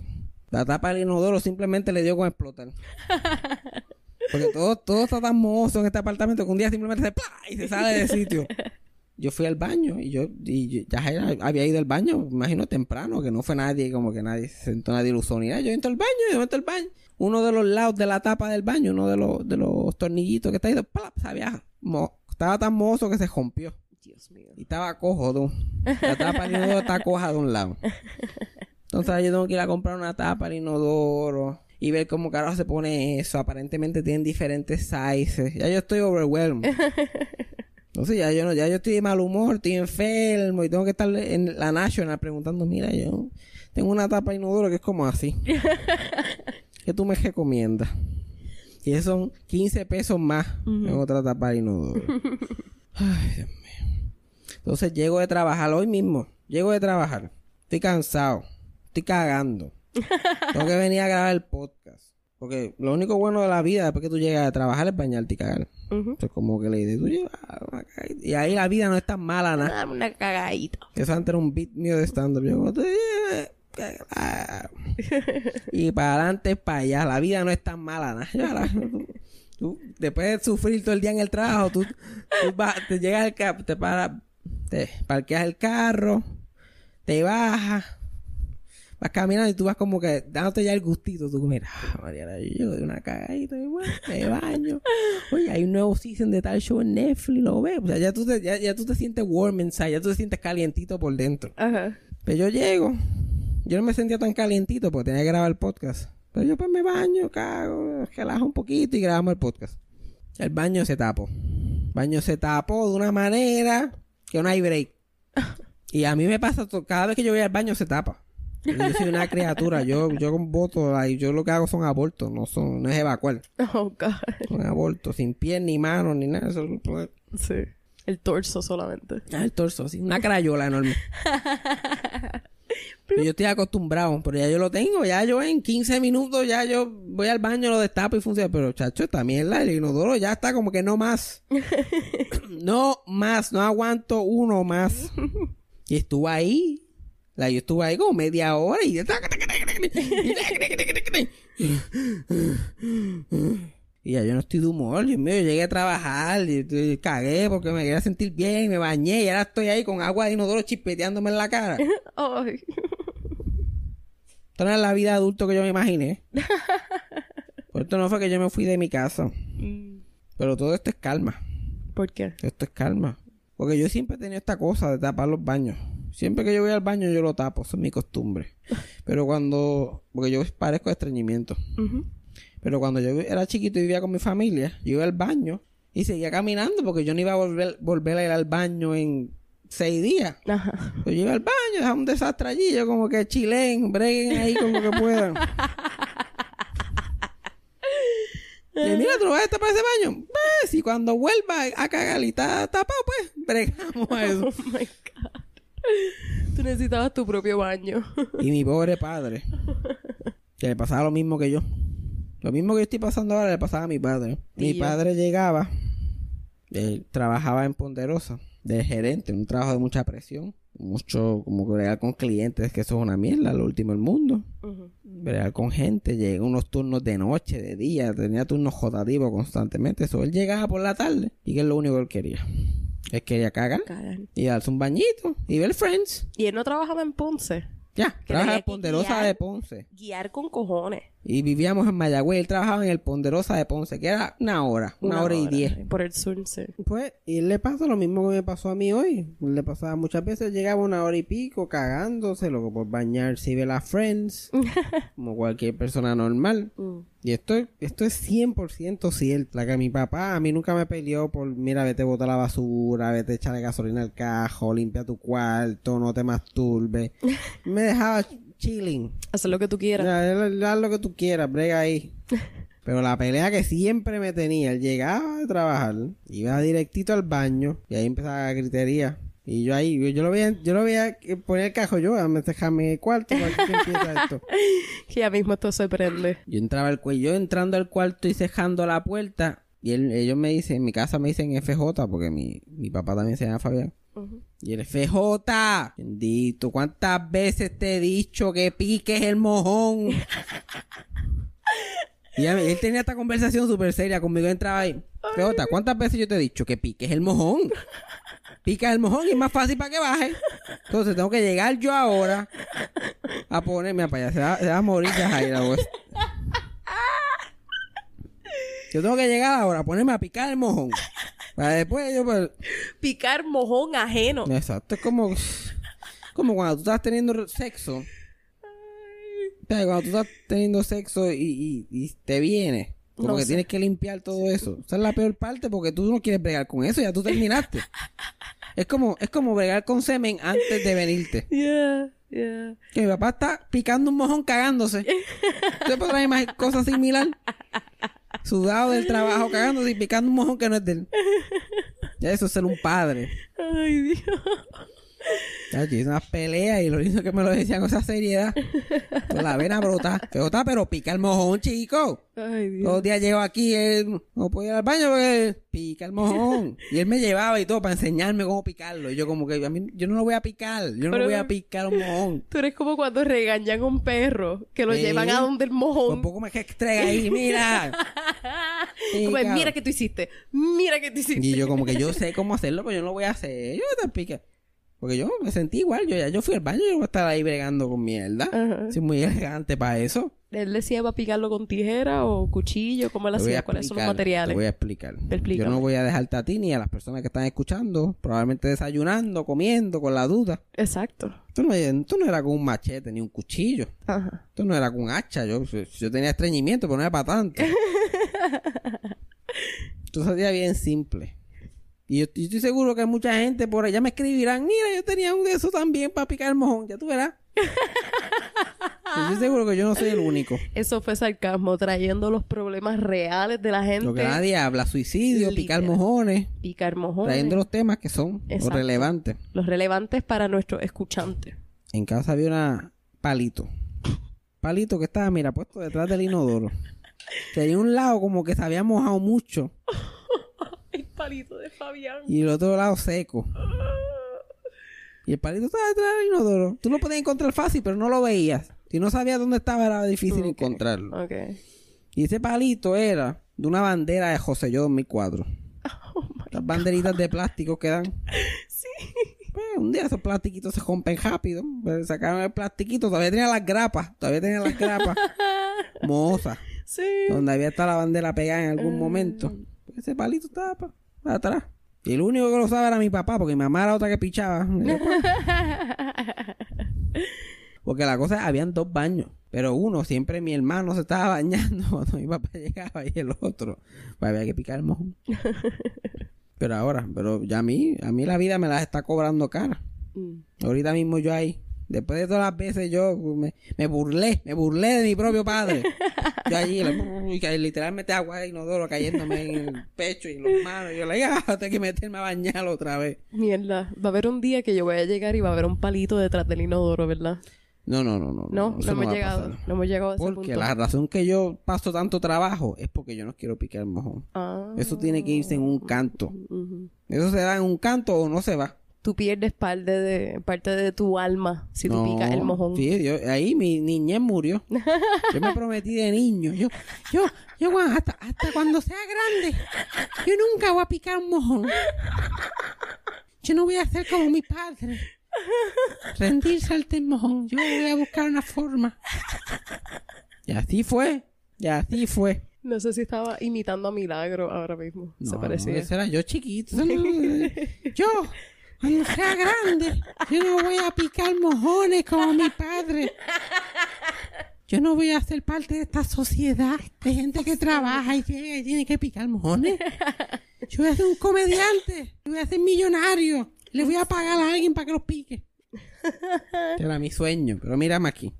la tapa del inodoro simplemente le dio con explotar. *laughs* Porque todo, todo está tan mohoso en este apartamento que un día simplemente se ¡plá! y se sale del sitio. *laughs* Yo fui al baño y yo, y yo- ya era- había ido al baño, me imagino temprano, que no fue nadie, como que nadie se sentó, nadie usó ni nada. Yo entro al baño, yo entro al baño. Uno de los lados de la tapa del baño, uno de los, de los tornillitos que está ahí, se había mo- estaba tan mohoso que se rompió. Dios mío. Y estaba cojo, tú. La tapa del inodoro está coja de un lado. *laughs* Entonces yo tengo que ir a comprar una tapa del inodoro y ver cómo carajo se pone eso. Aparentemente tienen diferentes sizes. Ya yo estoy overwhelmed. *laughs* Entonces ya yo no, ya yo estoy de mal humor, estoy enfermo y tengo que estar en la National preguntando, mira, yo tengo una tapa de inodoro que es como así. *laughs* ¿Qué tú me recomiendas? Y eso son 15 pesos más en otra tapa de inodoro. *laughs* Ay, Dios mío. Entonces llego de trabajar hoy mismo. Llego de trabajar. Estoy cansado. Estoy cagando. Tengo que venir a grabar el podcast. Porque lo único bueno de la vida después que tú llegas a trabajar es bañarte y cagar. Ujú. Entonces como que le dices, tú llevas una cagadita. Y ahí la vida no es tan mala, nada. Dame una cagadita. Eso antes era un beat mío de stand-up. Yo como, "Tú llevas *laughs* cagar". y para adelante, para allá. La vida no es tan mala, nada. Tú- tú, después de sufrir todo el día en el trabajo, tú, tú vas- te llegas al ca- te paras, te parqueas el carro, te bajas, vas caminando y tú vas como que dándote ya el gustito. Tú mira, Mariana, yo llego de una cagadita, y bueno, me baño. Oye, hay un nuevo season de tal show en Netflix, lo ves. O sea, ya tú te, ya, ya tú te sientes warm inside, ya tú te sientes calientito por dentro. Ajá. Pero yo llego, yo no me sentía tan calientito porque tenía que grabar el podcast. Pero yo pues me baño, cago, relajo un poquito y grabamos el podcast. El baño se tapó. El baño se tapó de una manera que no hay break. *laughs* Y a mí me pasa, to- cada vez que yo voy al baño se tapa. Yo soy una criatura, yo, yo con voto, ahí, yo lo que hago son abortos, no son, no es evacuar. *laughs* Oh, God. Son abortos, sin pies, ni manos, ni nada. Eso, Sí. El torso solamente. Ah, el torso, así, una crayola enorme. *laughs* Pero yo estoy acostumbrado, pero ya yo lo tengo, ya yo en 15 minutos ya yo voy al baño, lo destapo y funciona. Pero chacho, esta mierda, el inodoro ya está como que no más. *laughs* no más, no aguanto uno más. Y estuve ahí. La, yo estuve ahí como media hora y... Y ya yo no estoy de humor, Dios mío, yo llegué a trabajar, y, y cagué porque me quería sentir bien, me bañé y ahora estoy ahí con agua de inodoro chispeteándome en la cara. *laughs* Ay. Esta no es la vida adulto que yo me imaginé. Por esto no fue que yo me fui de mi casa. Pero todo esto es calma. ¿Por qué? Esto es calma. Porque yo siempre he tenido esta cosa de tapar los baños. Siempre que yo voy al baño yo lo tapo, eso es mi costumbre. *laughs* Pero cuando... Porque yo parezco de estreñimiento. Pero cuando yo era chiquito y vivía con mi familia, yo iba al baño y seguía caminando porque yo no iba a volver, volver a ir al baño en seis días. Ajá. Yo iba al baño, dejaba un desastre allí, yo como que chilen, breguen ahí con lo que puedan. *laughs* Y mira, tú no vas a tapar ese baño. Pues, y cuando vuelva a cagar y está tapado, pues, bregamos a eso. *laughs* Oh. Tú necesitabas tu propio baño. Y mi pobre padre, que le pasaba lo mismo que yo. Lo mismo que yo estoy pasando ahora le pasaba a mi padre. Mi padre llegaba, él trabajaba en Ponderosa, de gerente, un trabajo de mucha presión, mucho como que bregar con clientes, que eso es una mierda, lo último del mundo. Ujú. Bregar con gente, llegó unos turnos de noche, de día, tenía turnos jotativos constantemente. Eso él llegaba por la tarde y que es lo único que él quería. Él quería cagar Cagar. y darse un bañito y ver Friends. Y él no trabajaba en Ponce. Ya, trabaja en que Ponderosa guiar. de Ponce. Guiar con cojones. Y vivíamos en Mayagüez. Él trabajaba en el Ponderosa de Ponce, que era una hora, una, hora, y diez. Por el sur, sí. Pues, y le pasa lo mismo que me pasó a mí hoy. Le pasaba muchas veces, llegaba una hora y pico cagándose, loco, por bañarse y ver a Friends, *laughs* como cualquier persona normal. Mm. Y esto, esto es 100% cierto. La que mi papá a mí nunca me peleó por, mira, vete a botar la basura, vete a echarle gasolina al cajo, limpia tu cuarto, no te masturbes. *laughs* me dejaba chilling. Haz lo que tú quieras. Haz lo que tú quieras, brega ahí. *laughs* Pero la pelea que siempre me tenía, él llegaba de trabajar, iba directito al baño y ahí empezaba la gritería. Y yo ahí, yo, yo lo veía, yo lo veía ponía el cajo yo, a dejarme el cuarto, empieza esto. *laughs* Que ya mismo esto se prende. Yo entraba al cuello, yo entrando al cuarto y cejando la puerta. Y él- ellos me dicen, en mi casa me dicen FJ, porque mi, mi papá también se llama Fabián. Y el FJ, bendito, ¿cuántas veces te he dicho que piques el mojón? y él tenía esta conversación súper seria conmigo, entraba ahí. FJ, ¿cuántas veces yo te he dicho que piques el mojón? Picas el mojón y es más fácil para que baje. Entonces tengo que llegar yo ahora a ponerme para allá. Se va, se va a morir Jaira. Yo tengo que llegar ahora a ponerme a picar el mojón. Para después yo pues, Picar mojón ajeno. Exacto, es como, como cuando tú estás teniendo sexo. ¿Sabes? Cuando tú estás teniendo sexo y, y- y te viene. Como No que sé. tienes que limpiar todo eso. Esa es la peor parte porque tú no quieres bregar con eso, ya tú terminaste. es como, es como bregar con semen antes de venirte. *laughs* Yeah, yeah. Que mi papá está picando un mojón cagándose. ¿Usted podrá imaginar cosas similar? Sudado del trabajo cagándose y picando un mojón que no es de. Ya eso es ser un padre. Ay, Dios. Yo hice unas peleas y lo lindo que me lo decían con esa seriedad. Con la vena brota. Brota, pero pica el mojón, chico. Ay, Dios. Todos los días llego aquí, él no podía ir al baño porque pica el mojón. Y él me llevaba y todo para enseñarme cómo picarlo. Y yo como que a mí, yo no lo voy a picar. Yo no Pero- voy a picar un mojón. *laughs* Tú eres como cuando regañan a un perro que lo llevan a donde el mojón. poco me que extrega ahí, mira. *laughs* Sí, mira que tú hiciste. Mira que tú hiciste. Y yo como que yo *laughs* sé cómo hacerlo, pero yo no lo voy a hacer. Yo te pique. Porque yo me sentí igual. Yo ya yo fui al baño yo voy a estar ahí bregando con mierda. Ajá. Soy muy elegante para eso. Él decía para picarlo con tijera o cuchillo. ¿Cómo él a hacía? ¿Cuáles son los materiales? Te voy a explicar. Explícame. Yo no voy a dejarte a ti ni a las personas que están escuchando, probablemente desayunando, comiendo, con la duda. Exacto. Esto no, esto no era con un machete ni un cuchillo. Ajá. Esto no era con un hacha. Yo, yo tenía estreñimiento, pero no era para tanto. *laughs* Esto sería bien simple. Y yo, yo estoy seguro que mucha gente por allá me escribirán, mira, yo tenía un de esos también para picar el mojón, ya tú verás. *laughs* Yo estoy seguro que yo no soy el único. Eso fue sarcasmo, trayendo los problemas reales de la gente. Lo que nadie habla, suicidio, picar mojones, Picar mojones. trayendo los temas que son los relevantes. Los relevantes para nuestros escuchantes. En casa había una palito. Palito que estaba, mira, puesto detrás del inodoro. Tenía un lado como que se había mojado mucho palito de Fabián. y el otro lado seco. Y el palito estaba detrás del inodoro. Tú lo podías encontrar fácil, pero no lo veías. Si no sabías dónde estaba, era difícil encontrarlo. Ok. Y ese palito era de una bandera de José Yo 2004. *laughs* Las banderitas de plástico que dan. Sí. Pues, un día esos plastiquitos se rompen rápido. Pues, sacaron el plastiquito, todavía tenía las grapas. Todavía tenía las grapas. *laughs* Mozas. Sí. Donde había estado la bandera pegada en algún momento. Pues, ese palito estaba atrás. Y el único que lo usaba era mi papá, porque mi mamá era otra que pichaba. *laughs* Porque la cosa, habían dos baños. Pero uno, siempre mi hermano se estaba *laughs* bañando cuando mi papá llegaba y el otro. Pues había que picar el mojón. *laughs* pero ahora, pero ya a mí, a mí la vida me las está cobrando cara. Mm. Ahorita mismo yo ahí. Después de todas las veces yo me, me burlé, me burlé de mi propio padre. *laughs* Yo allí, literalmente agua de inodoro cayéndome en el pecho y en las manos. Y yo le digo, ah, tengo que meterme a bañar otra vez. Mierda. Va a haber un día que yo voy a llegar y va a haber un palito detrás del inodoro, ¿verdad? No, no, no, no. No, no, eso hemos va llegado. No hemos llegado a ese Porque punto. la razón que yo paso tanto trabajo es porque yo no quiero picar el mojón. Ah. Eso tiene que irse en un canto. Ujú. Eso se da en un canto o no se va. Tú pierdes parte de, parte de tu alma si tú No, picas el mojón. Sí, yo- ahí mi niñez murió. Yo me prometí de niño. Yo, yo, yo hasta, hasta cuando sea grande, yo nunca voy a picar un mojón. Yo no voy a ser como mi padre. Rendirse al mojón. Yo voy a buscar una forma Y así fue. Y así fue. No sé si estaba imitando a Milagro ahora mismo. se No, parecía. Ese era yo chiquito. No- yo, sea grande, yo no voy a picar mojones como mi padre. Yo no voy a ser parte de esta sociedad de gente que trabaja y llega y tiene que picar mojones. Yo voy a ser un comediante. Yo voy a ser millonario. Le voy a pagar a alguien para que los pique. Era mi sueño. Pero mírame aquí.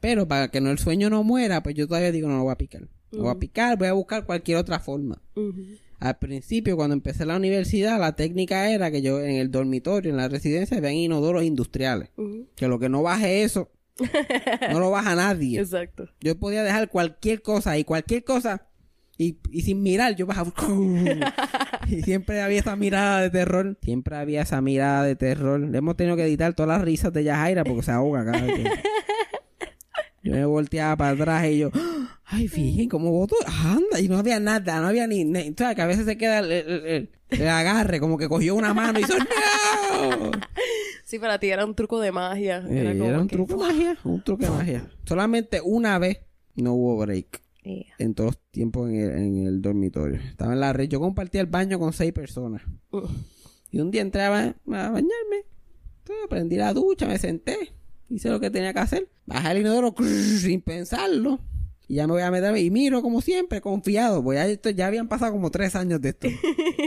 Pero para que no el sueño no muera, pues yo todavía digo no lo voy a picar. No voy a picar, voy a buscar cualquier otra forma. Al principio, cuando empecé la universidad, la técnica era que yo en el dormitorio, en la residencia, habían inodoros industriales. Que lo que no baje eso, *laughs* no lo baja nadie. Exacto. Yo podía dejar cualquier cosa y cualquier cosa y, y sin mirar yo bajaba. *laughs* y siempre había esa mirada de terror. Siempre había esa mirada de terror. Le hemos tenido que editar todas las risas de Yajaira porque se ahoga cada vez que- *laughs* Yo me volteaba para atrás y yo, ay, fíjense cómo voto, anda, y no había nada, no había ni, ni- sabes que a veces se queda el, el- el- el agarre, como que cogió una mano y hizo, no. *laughs* Sí, para ti era un truco de magia. Eh, Era, como un que- truco de magia, un truco de magia. Solamente una vez no hubo break Yeah. en todos los tiempos en el, en el dormitorio. Estaba en la red. Yo compartía el baño con seis personas. Uh. Y un día entré a, ba- a bañarme. Entonces, prendí la ducha, me senté. Hice lo que tenía que hacer. Bajé el inodoro sin pensarlo. Y ya me voy a meter y miro como siempre, confiado. Pues ya, esto, ya habían pasado como tres años de esto.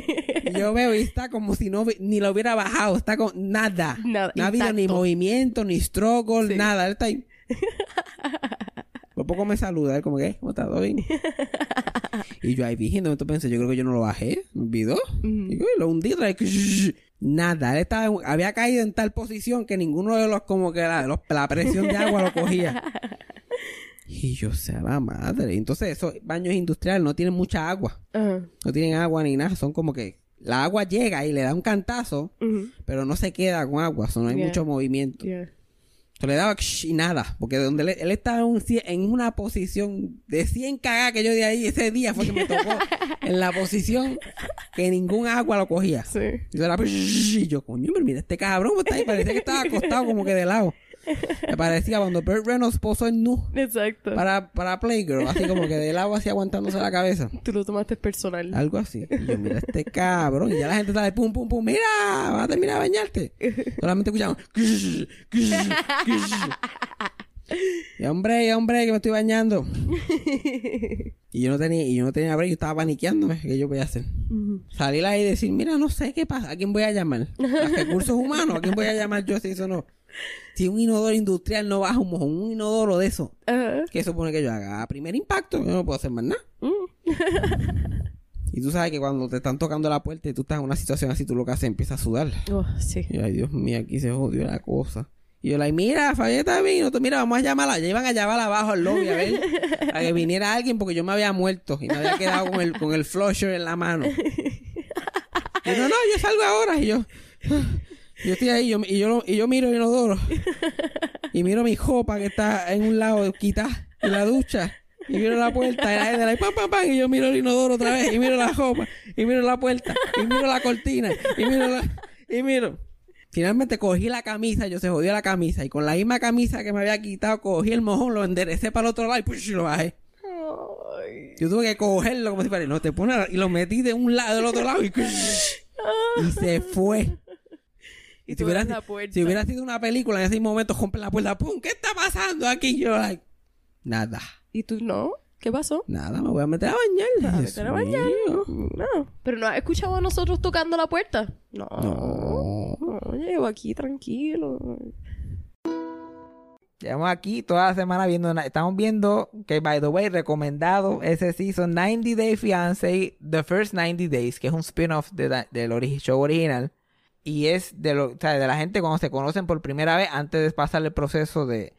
*laughs* yo veo y está como si no ni lo hubiera bajado. Está con nada. Nada, no ha habido ni movimiento, ni struggle, Sí. nada. Él está ahí. *laughs* Por poco me saluda, él como que, ¿cómo estás? ¿Todo bien? y yo ahí viendo, entonces pensé, yo creo que yo no lo bajé, me olvidó. Y yo, lo hundí, nada, él estaba, había caído en tal posición que ninguno de los, como que la, los- la presión de agua lo cogía. *laughs* Y yo, sea la madre. Entonces, esos baños industriales no tienen mucha agua. No tienen agua ni nada. Son como que la agua llega y le da un cantazo, pero pero no se queda con agua. so no hay Yeah. mucho movimiento. Yeah. Se le daba y nada, porque donde él, él estaba en, un cien- en una posición de 100 cagadas que yo de ahí ese día fue que me tocó *laughs* en la posición que ningún agua lo cogía. Sí. Y, era, y yo, coño, pero mira este cabrón, ¿cómo está ahí? Parecía que estaba acostado como que de lado. Me parecía cuando Burt Reynolds posó en nu Exacto. para, para Playgirl, así como que de lado así aguantándose la cabeza. Tú lo tomaste personal. Algo así. Y yo, mira este cabrón. Y ya la gente está de pum, pum, pum. Mira, vas a terminar de bañarte. Solamente escuchamos. Y hombre, y hombre, que me estoy bañando. Y yo no tenía, y yo no tenía break, yo estaba paniqueándome. ¿Qué yo voy a hacer? Salir ahí y decir, mira, no sé qué pasa, ¿a quién voy a llamar? ¿A recursos humanos? ¿A quién voy a llamar yo si eso no? Si un inodoro industrial no baja un mojón, un inodoro de eso, Ajá. ¿qué supone que yo haga? A primer impacto, yo no puedo hacer más nada. *laughs* y tú sabes que cuando te están tocando la puerta y tú estás en una situación así, tú lo que haces empiezas a sudar. Oh, sí. Y yo, ay, Dios mío, aquí se jodió la cosa. Y yo, like, mira, Fabieta vino, tú, mira, vamos a llamarla. Ya iban a llamarla abajo al lobby a ver, *laughs* a que viniera alguien porque yo me había muerto y me había quedado con el, con el flusher en la mano. *laughs* Y no, no, yo salgo ahora. Y yo, yo estoy ahí yo, y, yo, y yo miro el inodoro. Y miro mi copa que está en un lado quitada en la ducha. Y miro la puerta y la gente pam, pam, pam, y yo miro el inodoro otra vez. Y miro la copa. Y miro la puerta. Y miro la cortina. Y miro la... Y miro. Finalmente cogí la camisa, yo se jodió la camisa. Y con la misma camisa que me había quitado, cogí el mojón, lo enderecé para el otro lado y, push, lo bajé. Yo tuve que cogerlo como si fuera, no te pones, y lo metí de un lado del otro lado y, *laughs* y se fue. Y si tú la puerta. si hubiera sido una película en ese momento, rompen la puerta, ¡pum! ¿Qué está pasando aquí? Yo, like, nada, ¿Y tú no? ¿Qué pasó? nada, me voy a meter a bañar. A Dios meter a bañar. mío. No. ¿Pero no has escuchado a nosotros tocando la puerta? No. No. No, llevo aquí tranquilo. Llevamos aquí toda la semana viendo, estamos viendo que, by the way, recomendado ese season 90 Day Fiancé, The First 90 Days, que es un spin-off de del ori- show original. Y es de, lo, o sea, de la gente cuando se conocen por primera vez antes de pasar el proceso de,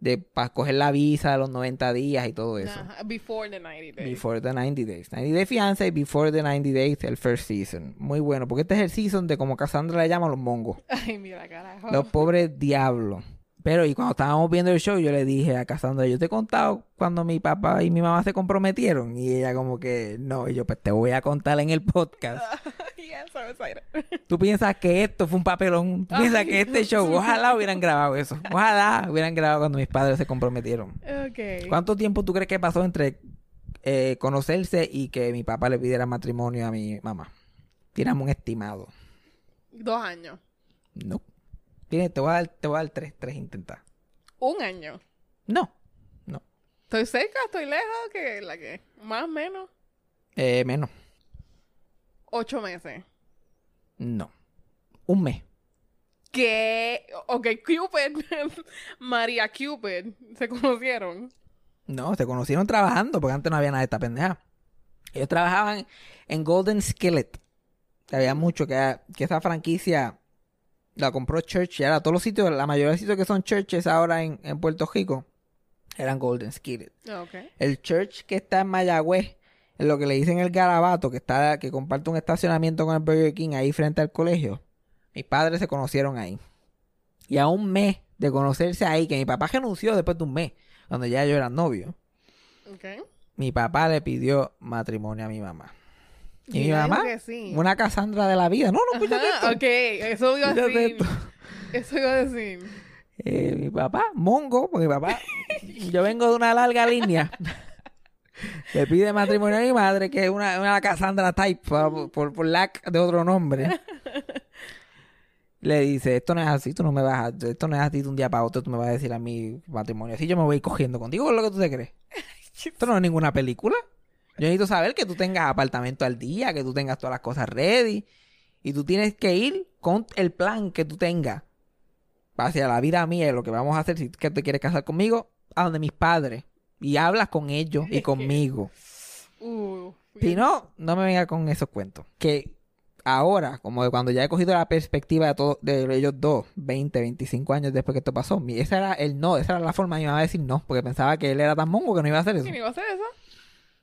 de para coger la visa de los 90 días y todo eso. Before the 90 days. Before the 90 Days. 90 Day Fiancé, Before the 90 Days, el first season. Muy bueno, porque este es el season de como Cassandra le llama a los mongos. *laughs* Ay, mira, carajo. Los pobres diablos. Pero y cuando estábamos viendo el show, yo le dije a Cassandra, yo te he contado cuando mi papá y mi mamá se comprometieron. Y ella como que, no, y yo pues te voy a contar en el podcast. Y Yeah, so excited. Tú piensas que esto fue un papelón. Tú piensas Ay, que este show, ojalá hubieran grabado eso. Ojalá hubieran grabado cuando mis padres se comprometieron. Ok. ¿Cuánto tiempo tú crees que pasó entre eh, conocerse y que mi papá le pidiera matrimonio a mi mamá? Tiramos un estimado. Dos años. No. Tiene, te voy a dar, te voy a dar tres, tres intentas. Un año. No. No. ¿Estoy cerca? ¿Estoy lejos? ¿Qué? ¿La que? ¿Más o menos? Eh, menos. Ocho meses. No. Un mes. ¿Qué? Ok, Cupid. *laughs* María Cupid. ¿Se conocieron? No, se conocieron trabajando porque antes no había nada de esta pendeja. Ellos trabajaban en Golden Skillet. Que había mucho, que, que esa franquicia la compró Church. Y ahora todos los sitios, la mayoría de los sitios que son churches ahora en, en Puerto Rico, eran Golden Skillet. Ok. El church que está en Mayagüez, en lo que le dicen el Garabato, que está, que comparte un estacionamiento con el Burger King ahí frente al colegio. Mis padres se conocieron ahí. Y a un mes de conocerse ahí, que mi papá renunció después de un mes, cuando ya yo era novio, mi papá le pidió matrimonio a mi mamá. Y, mi mamá, sí. una Casandra de la vida. No, no, escúchate esto. Ok, eso iba a decir. Eso iba a decir. Eh, mi papá, mongo, porque mi papá, yo vengo de una larga línea. Le pide matrimonio a mi madre, que es una, una Cassandra type, por, por, por lack de otro nombre. Le dice, esto no es así, tú no me vas a, esto no es así de un día para otro, tú me vas a decir a mi matrimonio. Así yo me voy cogiendo contigo, ¿qué es lo que tú te crees? *laughs* Esto no es ninguna película. Yo necesito saber que tú tengas apartamento al día, que tú tengas todas las cosas ready. Y tú tienes que ir con el plan que tú tengas hacia la vida mía y lo que vamos a hacer si que te quieres casar conmigo, a donde mis padres. Y hablas con ellos y conmigo. Uh, Si no, no me venga con esos cuentos. Que ahora, como de cuando ya he cogido la perspectiva de, todo, de ellos dos, 20, 25 años después que esto pasó, mi- esa era el no, esa era la forma de mi mamá de decir no, porque pensaba que él era tan mongo que no iba a hacer eso. ¿Quién iba a hacer eso?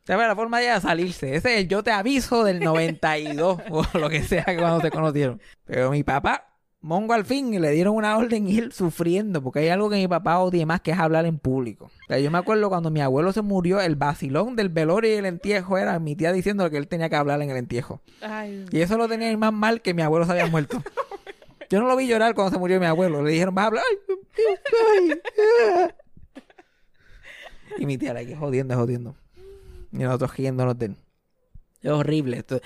Esa la forma de ella salirse. Ese es el yo te aviso del 92 *laughs* o lo que sea que cuando se conocieron. Pero mi papá, mongo al fin, y le dieron una orden y él sufriendo, porque hay algo que mi papá odia más que es hablar en público. O sea, yo me acuerdo cuando mi abuelo se murió, el vacilón del velorio y el entierro era mi tía diciendo que él tenía que hablar en el entierro. Ay, Y eso lo tenía más mal que mi abuelo se había muerto. *laughs* Yo no lo vi llorar cuando se murió mi abuelo. Le dijeron, vas a hablar. Ay, Dios, ay, ah". Y mi tía, la que jodiendo, jodiendo. Y nosotros riéndonos de él. Es horrible. Esto.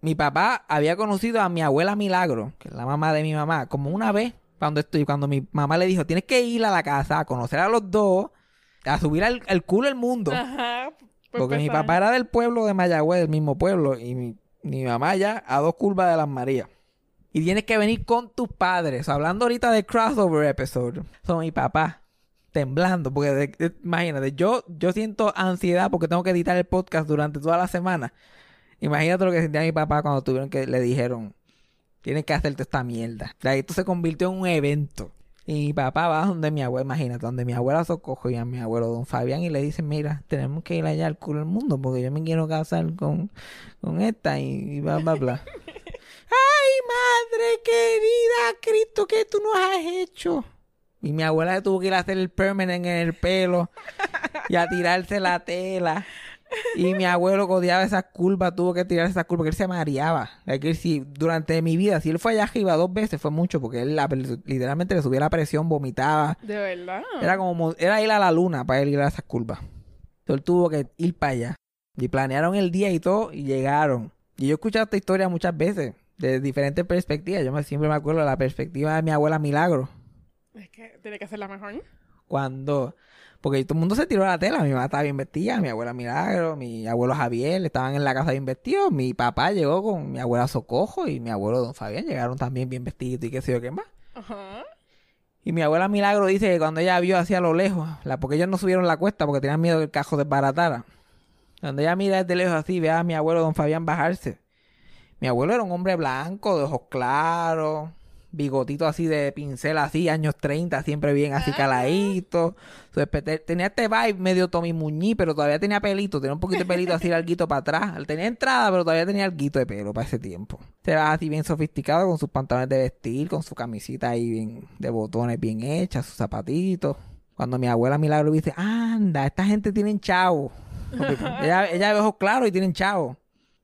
Mi papá había conocido a mi abuela Milagro, que es la mamá de mi mamá, como una vez cuando estoy, cuando mi mamá le dijo, tienes que ir a la casa a conocer a los dos, a subir al, al culo el mundo. Ajá. por Porque mi papá era del pueblo de Mayagüez, del mismo pueblo, y mi, mi mamá ya a dos curvas de las Marías. Y tienes que venir con tus padres. Hablando ahorita del crossover episode. Son mi papá temblando. Porque de- de- imagínate, yo, yo siento ansiedad porque tengo que editar el podcast durante toda la semana. Imagínate lo que sentía mi papá cuando tuvieron que le dijeron, tienes que hacerte esta mierda. O sea, esto se convirtió en un evento. Y mi papá va donde mi abuela, imagínate, donde mi abuela Socojo y a mi abuelo Don Fabián y le dice, mira, tenemos que ir allá al culo del mundo porque yo me quiero casar con, con esta y, y bla, bla, bla. *laughs* ¡Ay, madre querida! Cristo, ¿qué tú nos has hecho? Y mi abuela se tuvo que ir a hacer el permanent en el pelo y a tirarse la tela. Y mi abuelo codiaba esas curvas, tuvo que tirar esas curvas, porque él se mareaba. Que si durante mi vida, si él fue allá arriba dos veces, fue mucho, porque él la- literalmente le subía la presión, vomitaba. De verdad. Era como mo- era ir a la luna para él ir a esas curvas. Entonces él tuvo que ir para allá. Y planearon el día y todo y llegaron. Y yo he escuchado esta historia muchas veces, de diferentes perspectivas. Yo me, siempre me acuerdo de la perspectiva de mi abuela Milagro. Es que tiene que ser la mejor. Cuando... Porque todo el mundo se tiró a la tela. Mi mamá estaba bien vestida, mi abuela Milagro, mi abuelo Javier estaban en la casa bien vestidos. Mi papá llegó con mi abuela Socojo y mi abuelo Don Fabián llegaron también bien vestidos y qué sé yo qué más. Ajá. Y mi abuela Milagro dice que cuando ella vio hacia lo lejos, la, porque ellos no subieron la cuesta porque tenían miedo que el cajo desbaratara. Cuando ella mira desde lejos así, ve a mi abuelo don Fabián bajarse. Mi abuelo era un hombre blanco, de ojos claros, bigotito así de pincel así, años 30, siempre bien así caladito. Tenía este vibe medio Tommy Muñiz, pero todavía tenía pelito, tenía un poquito de pelito así larguito para atrás. Tenía entrada, pero todavía tenía alguito de pelo para ese tiempo. Se va así bien sofisticado con sus pantalones de vestir, con su camisita ahí bien de botones bien hecha, sus zapatitos. Cuando mi abuela Milagro dice, anda, esta gente tienen chavo. *laughs* Ella, ella ve ojos claros y tienen chavo.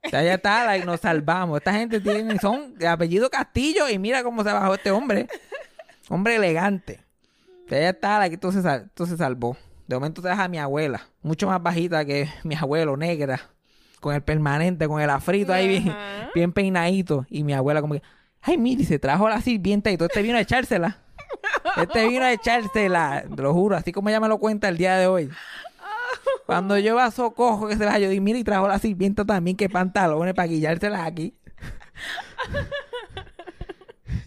Sea, ya está, like, nos salvamos. Esta gente tiene, son de apellido Castillo y mira cómo se bajó este hombre. Hombre elegante. Sea, ya está, like, esto se, sal- esto se salvó. De momento te deja a mi abuela, mucho más bajita que mi abuelo, negra, con el permanente, con el afrito ahí bien, bien peinadito. Y mi abuela como que, ay, mire, se trajo la sirvienta y todo este vino a echársela. Este vino a echársela, te lo juro, así como ella me lo cuenta el día de hoy. Cuando yo a socojo que se va, yo digo, mira, y trajo la sirvienta también, que pantalones para guillárselas aquí.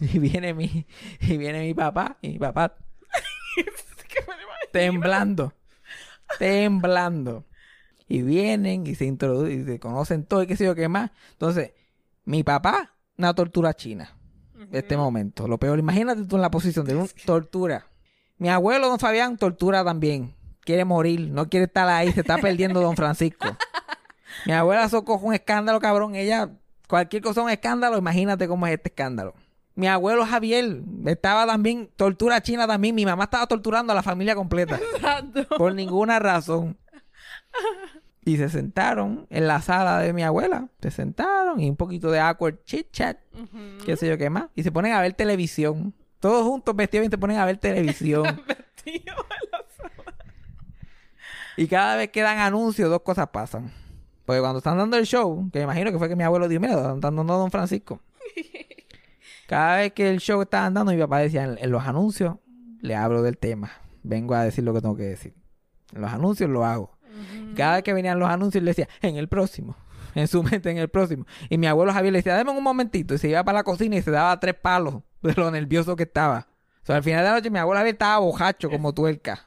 *laughs* y viene mi, y viene mi papá, y mi papá *laughs* temblando, temblando. Y vienen y se introducen, y se conocen todo y qué sé yo qué más. Entonces, mi papá, una tortura china. Este momento, lo peor. Imagínate tú en la posición de un tortura. Mi abuelo, don Fabián, tortura también. Quiere morir, no quiere estar ahí, se está perdiendo don Francisco. Mi abuela socojo un escándalo, cabrón. Ella, cualquier cosa un escándalo, imagínate cómo es este escándalo. Mi abuelo Javier estaba también, tortura china también. Mi mamá estaba torturando a la familia completa. Exacto. por ninguna razón. Y se sentaron en la sala de mi abuela. Se sentaron y un poquito de awkward chit chat. Qué sé yo qué más. Y se ponen a ver televisión. Todos juntos vestidos bien se ponen a ver televisión. *laughs* Y cada vez que dan anuncios, dos cosas pasan. Porque cuando están dando el show, que me imagino que fue que mi abuelo dijo, mira, están dando a Don Francisco. *laughs* Cada vez que el show estaba dando, mi papá decía, en, en los anuncios, le hablo del tema. Vengo a decir lo que tengo que decir. En los anuncios lo hago. Cada vez que venían los anuncios, le decía, en el próximo. *laughs* En su mente, en el próximo. Y mi abuelo Javier le decía, dame un momentito. Y se iba para la cocina y se daba tres palos de lo nervioso que estaba. O sea, al final de la noche, mi abuelo Javier estaba bojacho como *laughs* tuerca.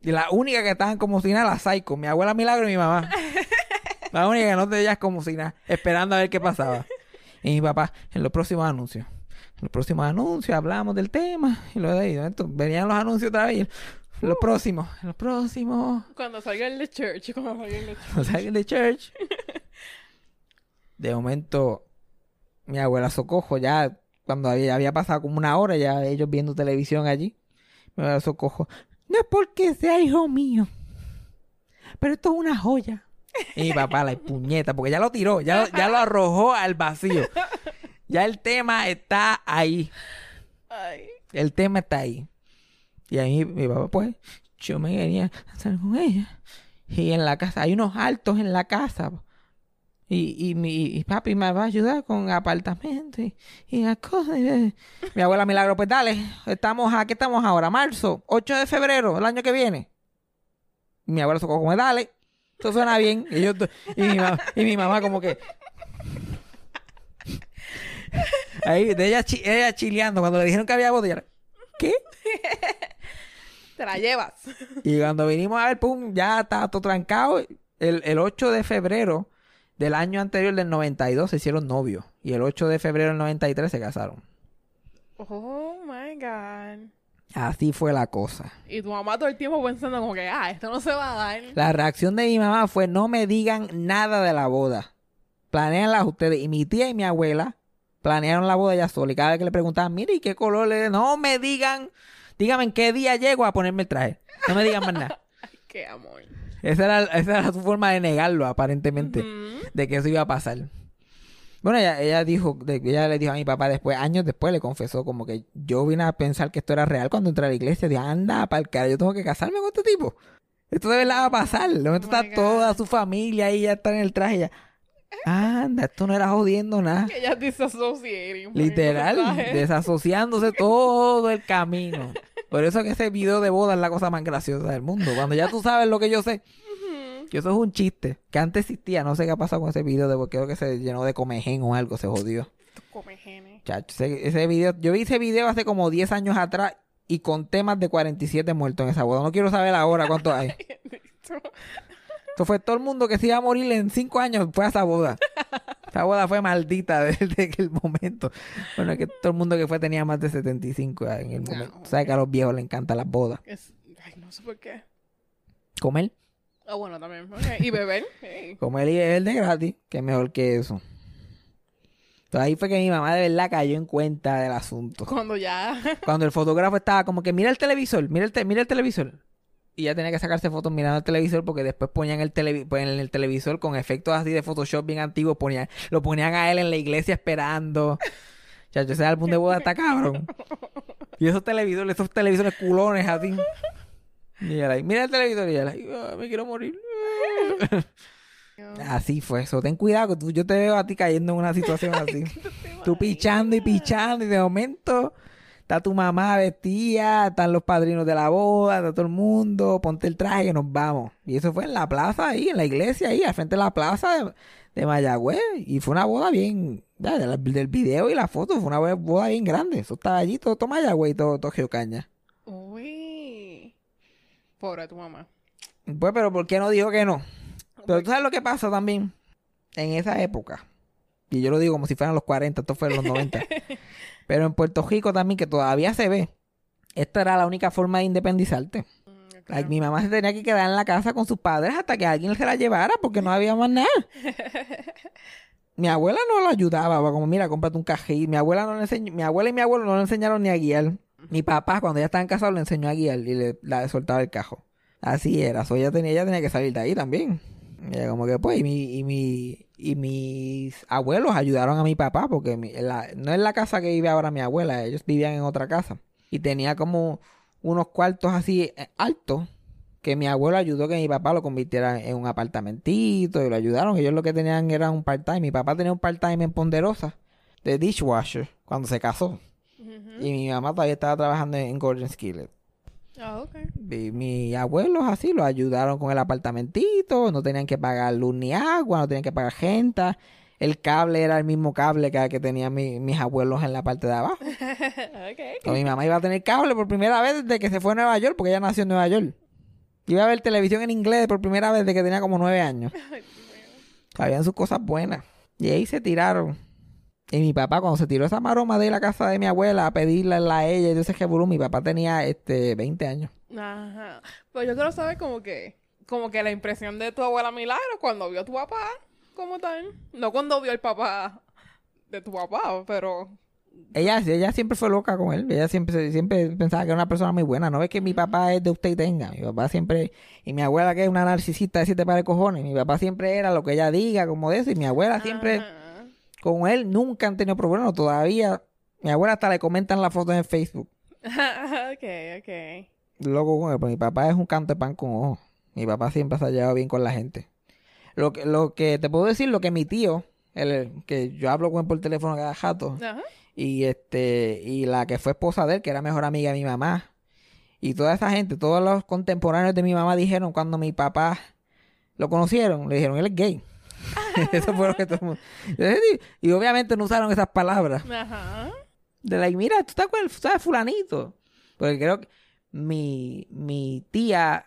Y la única que estaban como si nada, la Psycho. Mi abuela Milagro y mi mamá. *laughs* La única que no te veías como si nada, esperando a ver qué pasaba. Y mi papá, en los próximos anuncios. En los próximos anuncios hablamos del tema. Y luego de ahí, venían los anuncios otra vez. los próximos, en los próximos. Cuando salga el de church, cuando salga el de church. Sea, de church. *laughs* De momento, mi abuela Socojo, ya cuando había, había pasado como una hora, ya ellos viendo televisión allí. Mi abuela Socojo, no es porque sea hijo mío, pero esto es una joya. Y mi papá, la puñeta, porque ya lo tiró, ya, lo- ya lo arrojó al vacío. Ya el tema está ahí. Ay. El tema está ahí. Y ahí mi papá, pues, yo me quería estar con ella. Y en la casa, hay unos altos en la casa. Y, y mi y papi me va a ayudar con apartamento y, y las cosas. Mi abuela Milagro, pues dale, estamos a, ¿qué estamos ahora? Marzo, 8 de febrero, el año que viene. Mi abuela Socorro, como, dale, eso suena bien. Y, yo, y, mi, mamá, y mi mamá como que... Ahí, de ella, chi- ella chileando, cuando le dijeron que había boda, ella, ¿qué? Te la llevas. Y cuando vinimos a ver, pum, ya estaba todo trancado. El, el 8 de febrero del año anterior, del 92, se hicieron novios. Y el 8 de febrero del 93 se casaron. Oh my God. Así fue la cosa. Y tu mamá todo el tiempo pensando como que, ah, esto no se va a dar. La reacción de mi mamá fue, no me digan nada de la boda. Planeanla ustedes. Y mi tía y mi abuela planearon la boda ya sola. Y cada vez que le preguntaban, mire, ¿y qué color le No me digan, dígame en qué día llego a ponerme el traje. No me digan más nada. *laughs* Qué amor. Esa era, esa era su forma de negarlo, aparentemente, de que eso iba a pasar. Bueno, ella, ella dijo, de- ella le dijo a mi papá después, años después, le confesó como que yo vine a pensar que esto era real cuando entré a la iglesia. Dije, anda, para el cara, yo tengo que casarme con este tipo. Esto de verdad va a pasar. De momento Oh está toda su familia ahí, ya está en el traje. Ya. Anda, esto no era jodiendo nada. Ella disassociating. Literal, desasociándose todo el camino. *laughs* Por eso que ese video de boda es la cosa más graciosa del mundo. Cuando ya tú sabes lo que yo sé. Que eso es un chiste. Que antes existía. No sé qué ha pasado con ese video. De, creo que se llenó de comején o algo. Se jodió. Come genes. Chacho, ese, ese video. Yo vi ese video hace como 10 años atrás. Y con temas de 47 muertos en esa boda. No quiero saber ahora cuántos hay. *laughs* Eso fue todo el mundo que se iba a morir en 5 años. Fue a esa boda. *laughs* Esa boda fue maldita *laughs* desde el momento. Bueno, es que todo el mundo que fue tenía más de 75 en el momento. Sabes que a los viejos les encantan las bodas. Es- Ay, no sé por qué. Comer. Ah, bueno, también. Y beber. Hey. Comer y beber de gratis. Que es mejor que eso. Entonces ahí fue que mi mamá de verdad cayó en cuenta del asunto. Cuando ya. *laughs* Cuando el fotógrafo estaba como que mira el televisor, mira el, te- mira el televisor. Y ella tenía que sacarse fotos mirando el televisor porque después ponían el, televi- pues, en el televisor con efectos así de Photoshop bien antiguos, ponían, lo ponían a él en la iglesia esperando. Chacho, ese álbum de boda está cabrón. Y esos televisores, esos televisores culones así. Y ella like, mira el televisor y ella like, "Ah, me quiero morir. Así fue eso. Ten cuidado que tú, yo te veo a ti cayendo en una situación así. *laughs* tú pichando y pichando y de momento está tu mamá vestida, están los padrinos de la boda, está todo el mundo, ponte el traje que nos vamos. Y eso fue en la plaza ahí, en la iglesia ahí, al frente de la plaza de, de Mayagüez. Y fue una boda bien, ya, del, del video y la foto, fue una boda bien grande. Eso estaba allí, todo, todo Mayagüez y todo, todo Geocaña. Uy. Pobre tu mamá. Pues, pero ¿por qué no dijo que no? Pero tú sabes lo que pasa también en esa época. Y yo lo digo como si fueran los 40, esto fue en los 90. *laughs* pero en Puerto Rico también, que todavía se ve, esta era la única forma de independizarte. Like, mi mamá se tenía que quedar en la casa con sus padres hasta que alguien se la llevara porque no había más nada. *laughs* mi abuela no la ayudaba, como mira, cómprate un cajil. Mi abuela no le enseñó, mi abuela y mi abuelo no le enseñaron ni a guiar. Mi papá, cuando ya estaban casados, le enseñó a guiar y le, la soltaba el cajo. Así era, so, ella tenía, ella tenía que salir de ahí también. Y ella como que pues, y mi, y mi, y mis abuelos ayudaron a mi papá, porque mi- la- no es la casa que vive ahora mi abuela, ellos vivían en otra casa. Y tenía como unos cuartos así eh, altos, que mi abuelo ayudó que mi papá lo convirtiera en un apartamentito, y lo ayudaron. Ellos lo que tenían era un part-time. Mi papá tenía un part-time en Ponderosa, de dishwasher, cuando se casó. Y mi mamá todavía estaba trabajando en Gordon Skillet. Ah. Y mis abuelos así lo ayudaron con el apartamentito, no tenían que pagar luz ni agua, no tenían que pagar gente. El cable era el mismo cable que, que tenían mi- mis abuelos en la parte de abajo. *laughs* mi mamá iba a tener cable por primera vez desde que se fue a Nueva York, porque ella nació en Nueva York. Iba a ver televisión en inglés por primera vez desde que tenía como nueve años. *laughs* Habían sus cosas buenas. Y ahí se tiraron. Y mi papá, cuando se tiró esa maroma de la casa de mi abuela a pedirle a ella y de ese jeburú, mi papá tenía este 20 años. Ajá. Pues yo quiero saber como que, como que la impresión de tu abuela Milagro cuando vio a tu papá, como tal. No cuando vio al papá de tu papá, pero Ella, ella siempre fue loca con él. Ella siempre, siempre pensaba que era una persona muy buena. No es que mi papá es de usted y tenga. Mi papá siempre... Y mi abuela que es una narcisista de siete pares de cojones. Mi papá siempre era lo que ella diga, como de eso. Y mi abuela siempre... Con él nunca han tenido problemas. Todavía... Mi abuela hasta le comentan las fotos en Facebook. *laughs* ok, ok. Loco con él. Pero mi papá es un canto de pan con ojo. Mi papá siempre se ha llevado bien con la gente. Lo que, lo que te puedo decir, lo que mi tío... El, que yo hablo con él por teléfono cada jato. Y este y la que fue esposa de él que era mejor amiga de mi mamá y toda esa gente todos los contemporáneos de mi mamá dijeron cuando mi papá lo conocieron le dijeron él es gay *laughs* eso fue lo que todo el mundo y obviamente no usaron esas palabras Ajá. de like mira tú estás con el ¿sabes, fulanito porque creo que mi mi tía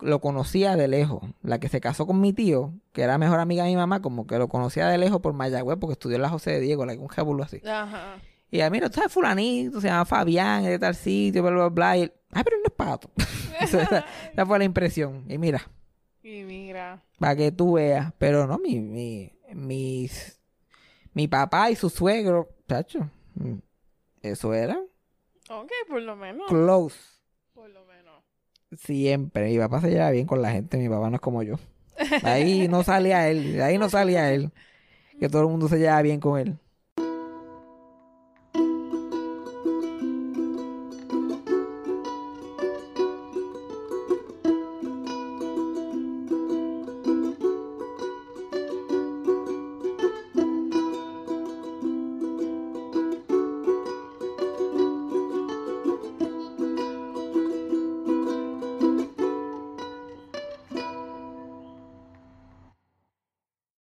lo conocía de lejos la que se casó con mi tío que era mejor amiga de mi mamá como que lo conocía de lejos por Mayagüez porque estudió en la José de Diego like, un jebulo así Ajá. y a mira, tú sabes, fulanito, se llama Fabián, es de tal sitio, bla, bla, bla. Y él, Ay, pero él no es pato. *laughs* esa fue la impresión. Y mira, Y mira. para que tú veas. Pero no, mi, mi, mis, mi papá y su suegro, chacho, eso era Ok, por lo menos. close. Por lo menos. Siempre. Mi papá se lleva bien con la gente, mi papá no es como yo. Ahí no salía él, ahí no salía él. Que todo el mundo se lleva bien con él.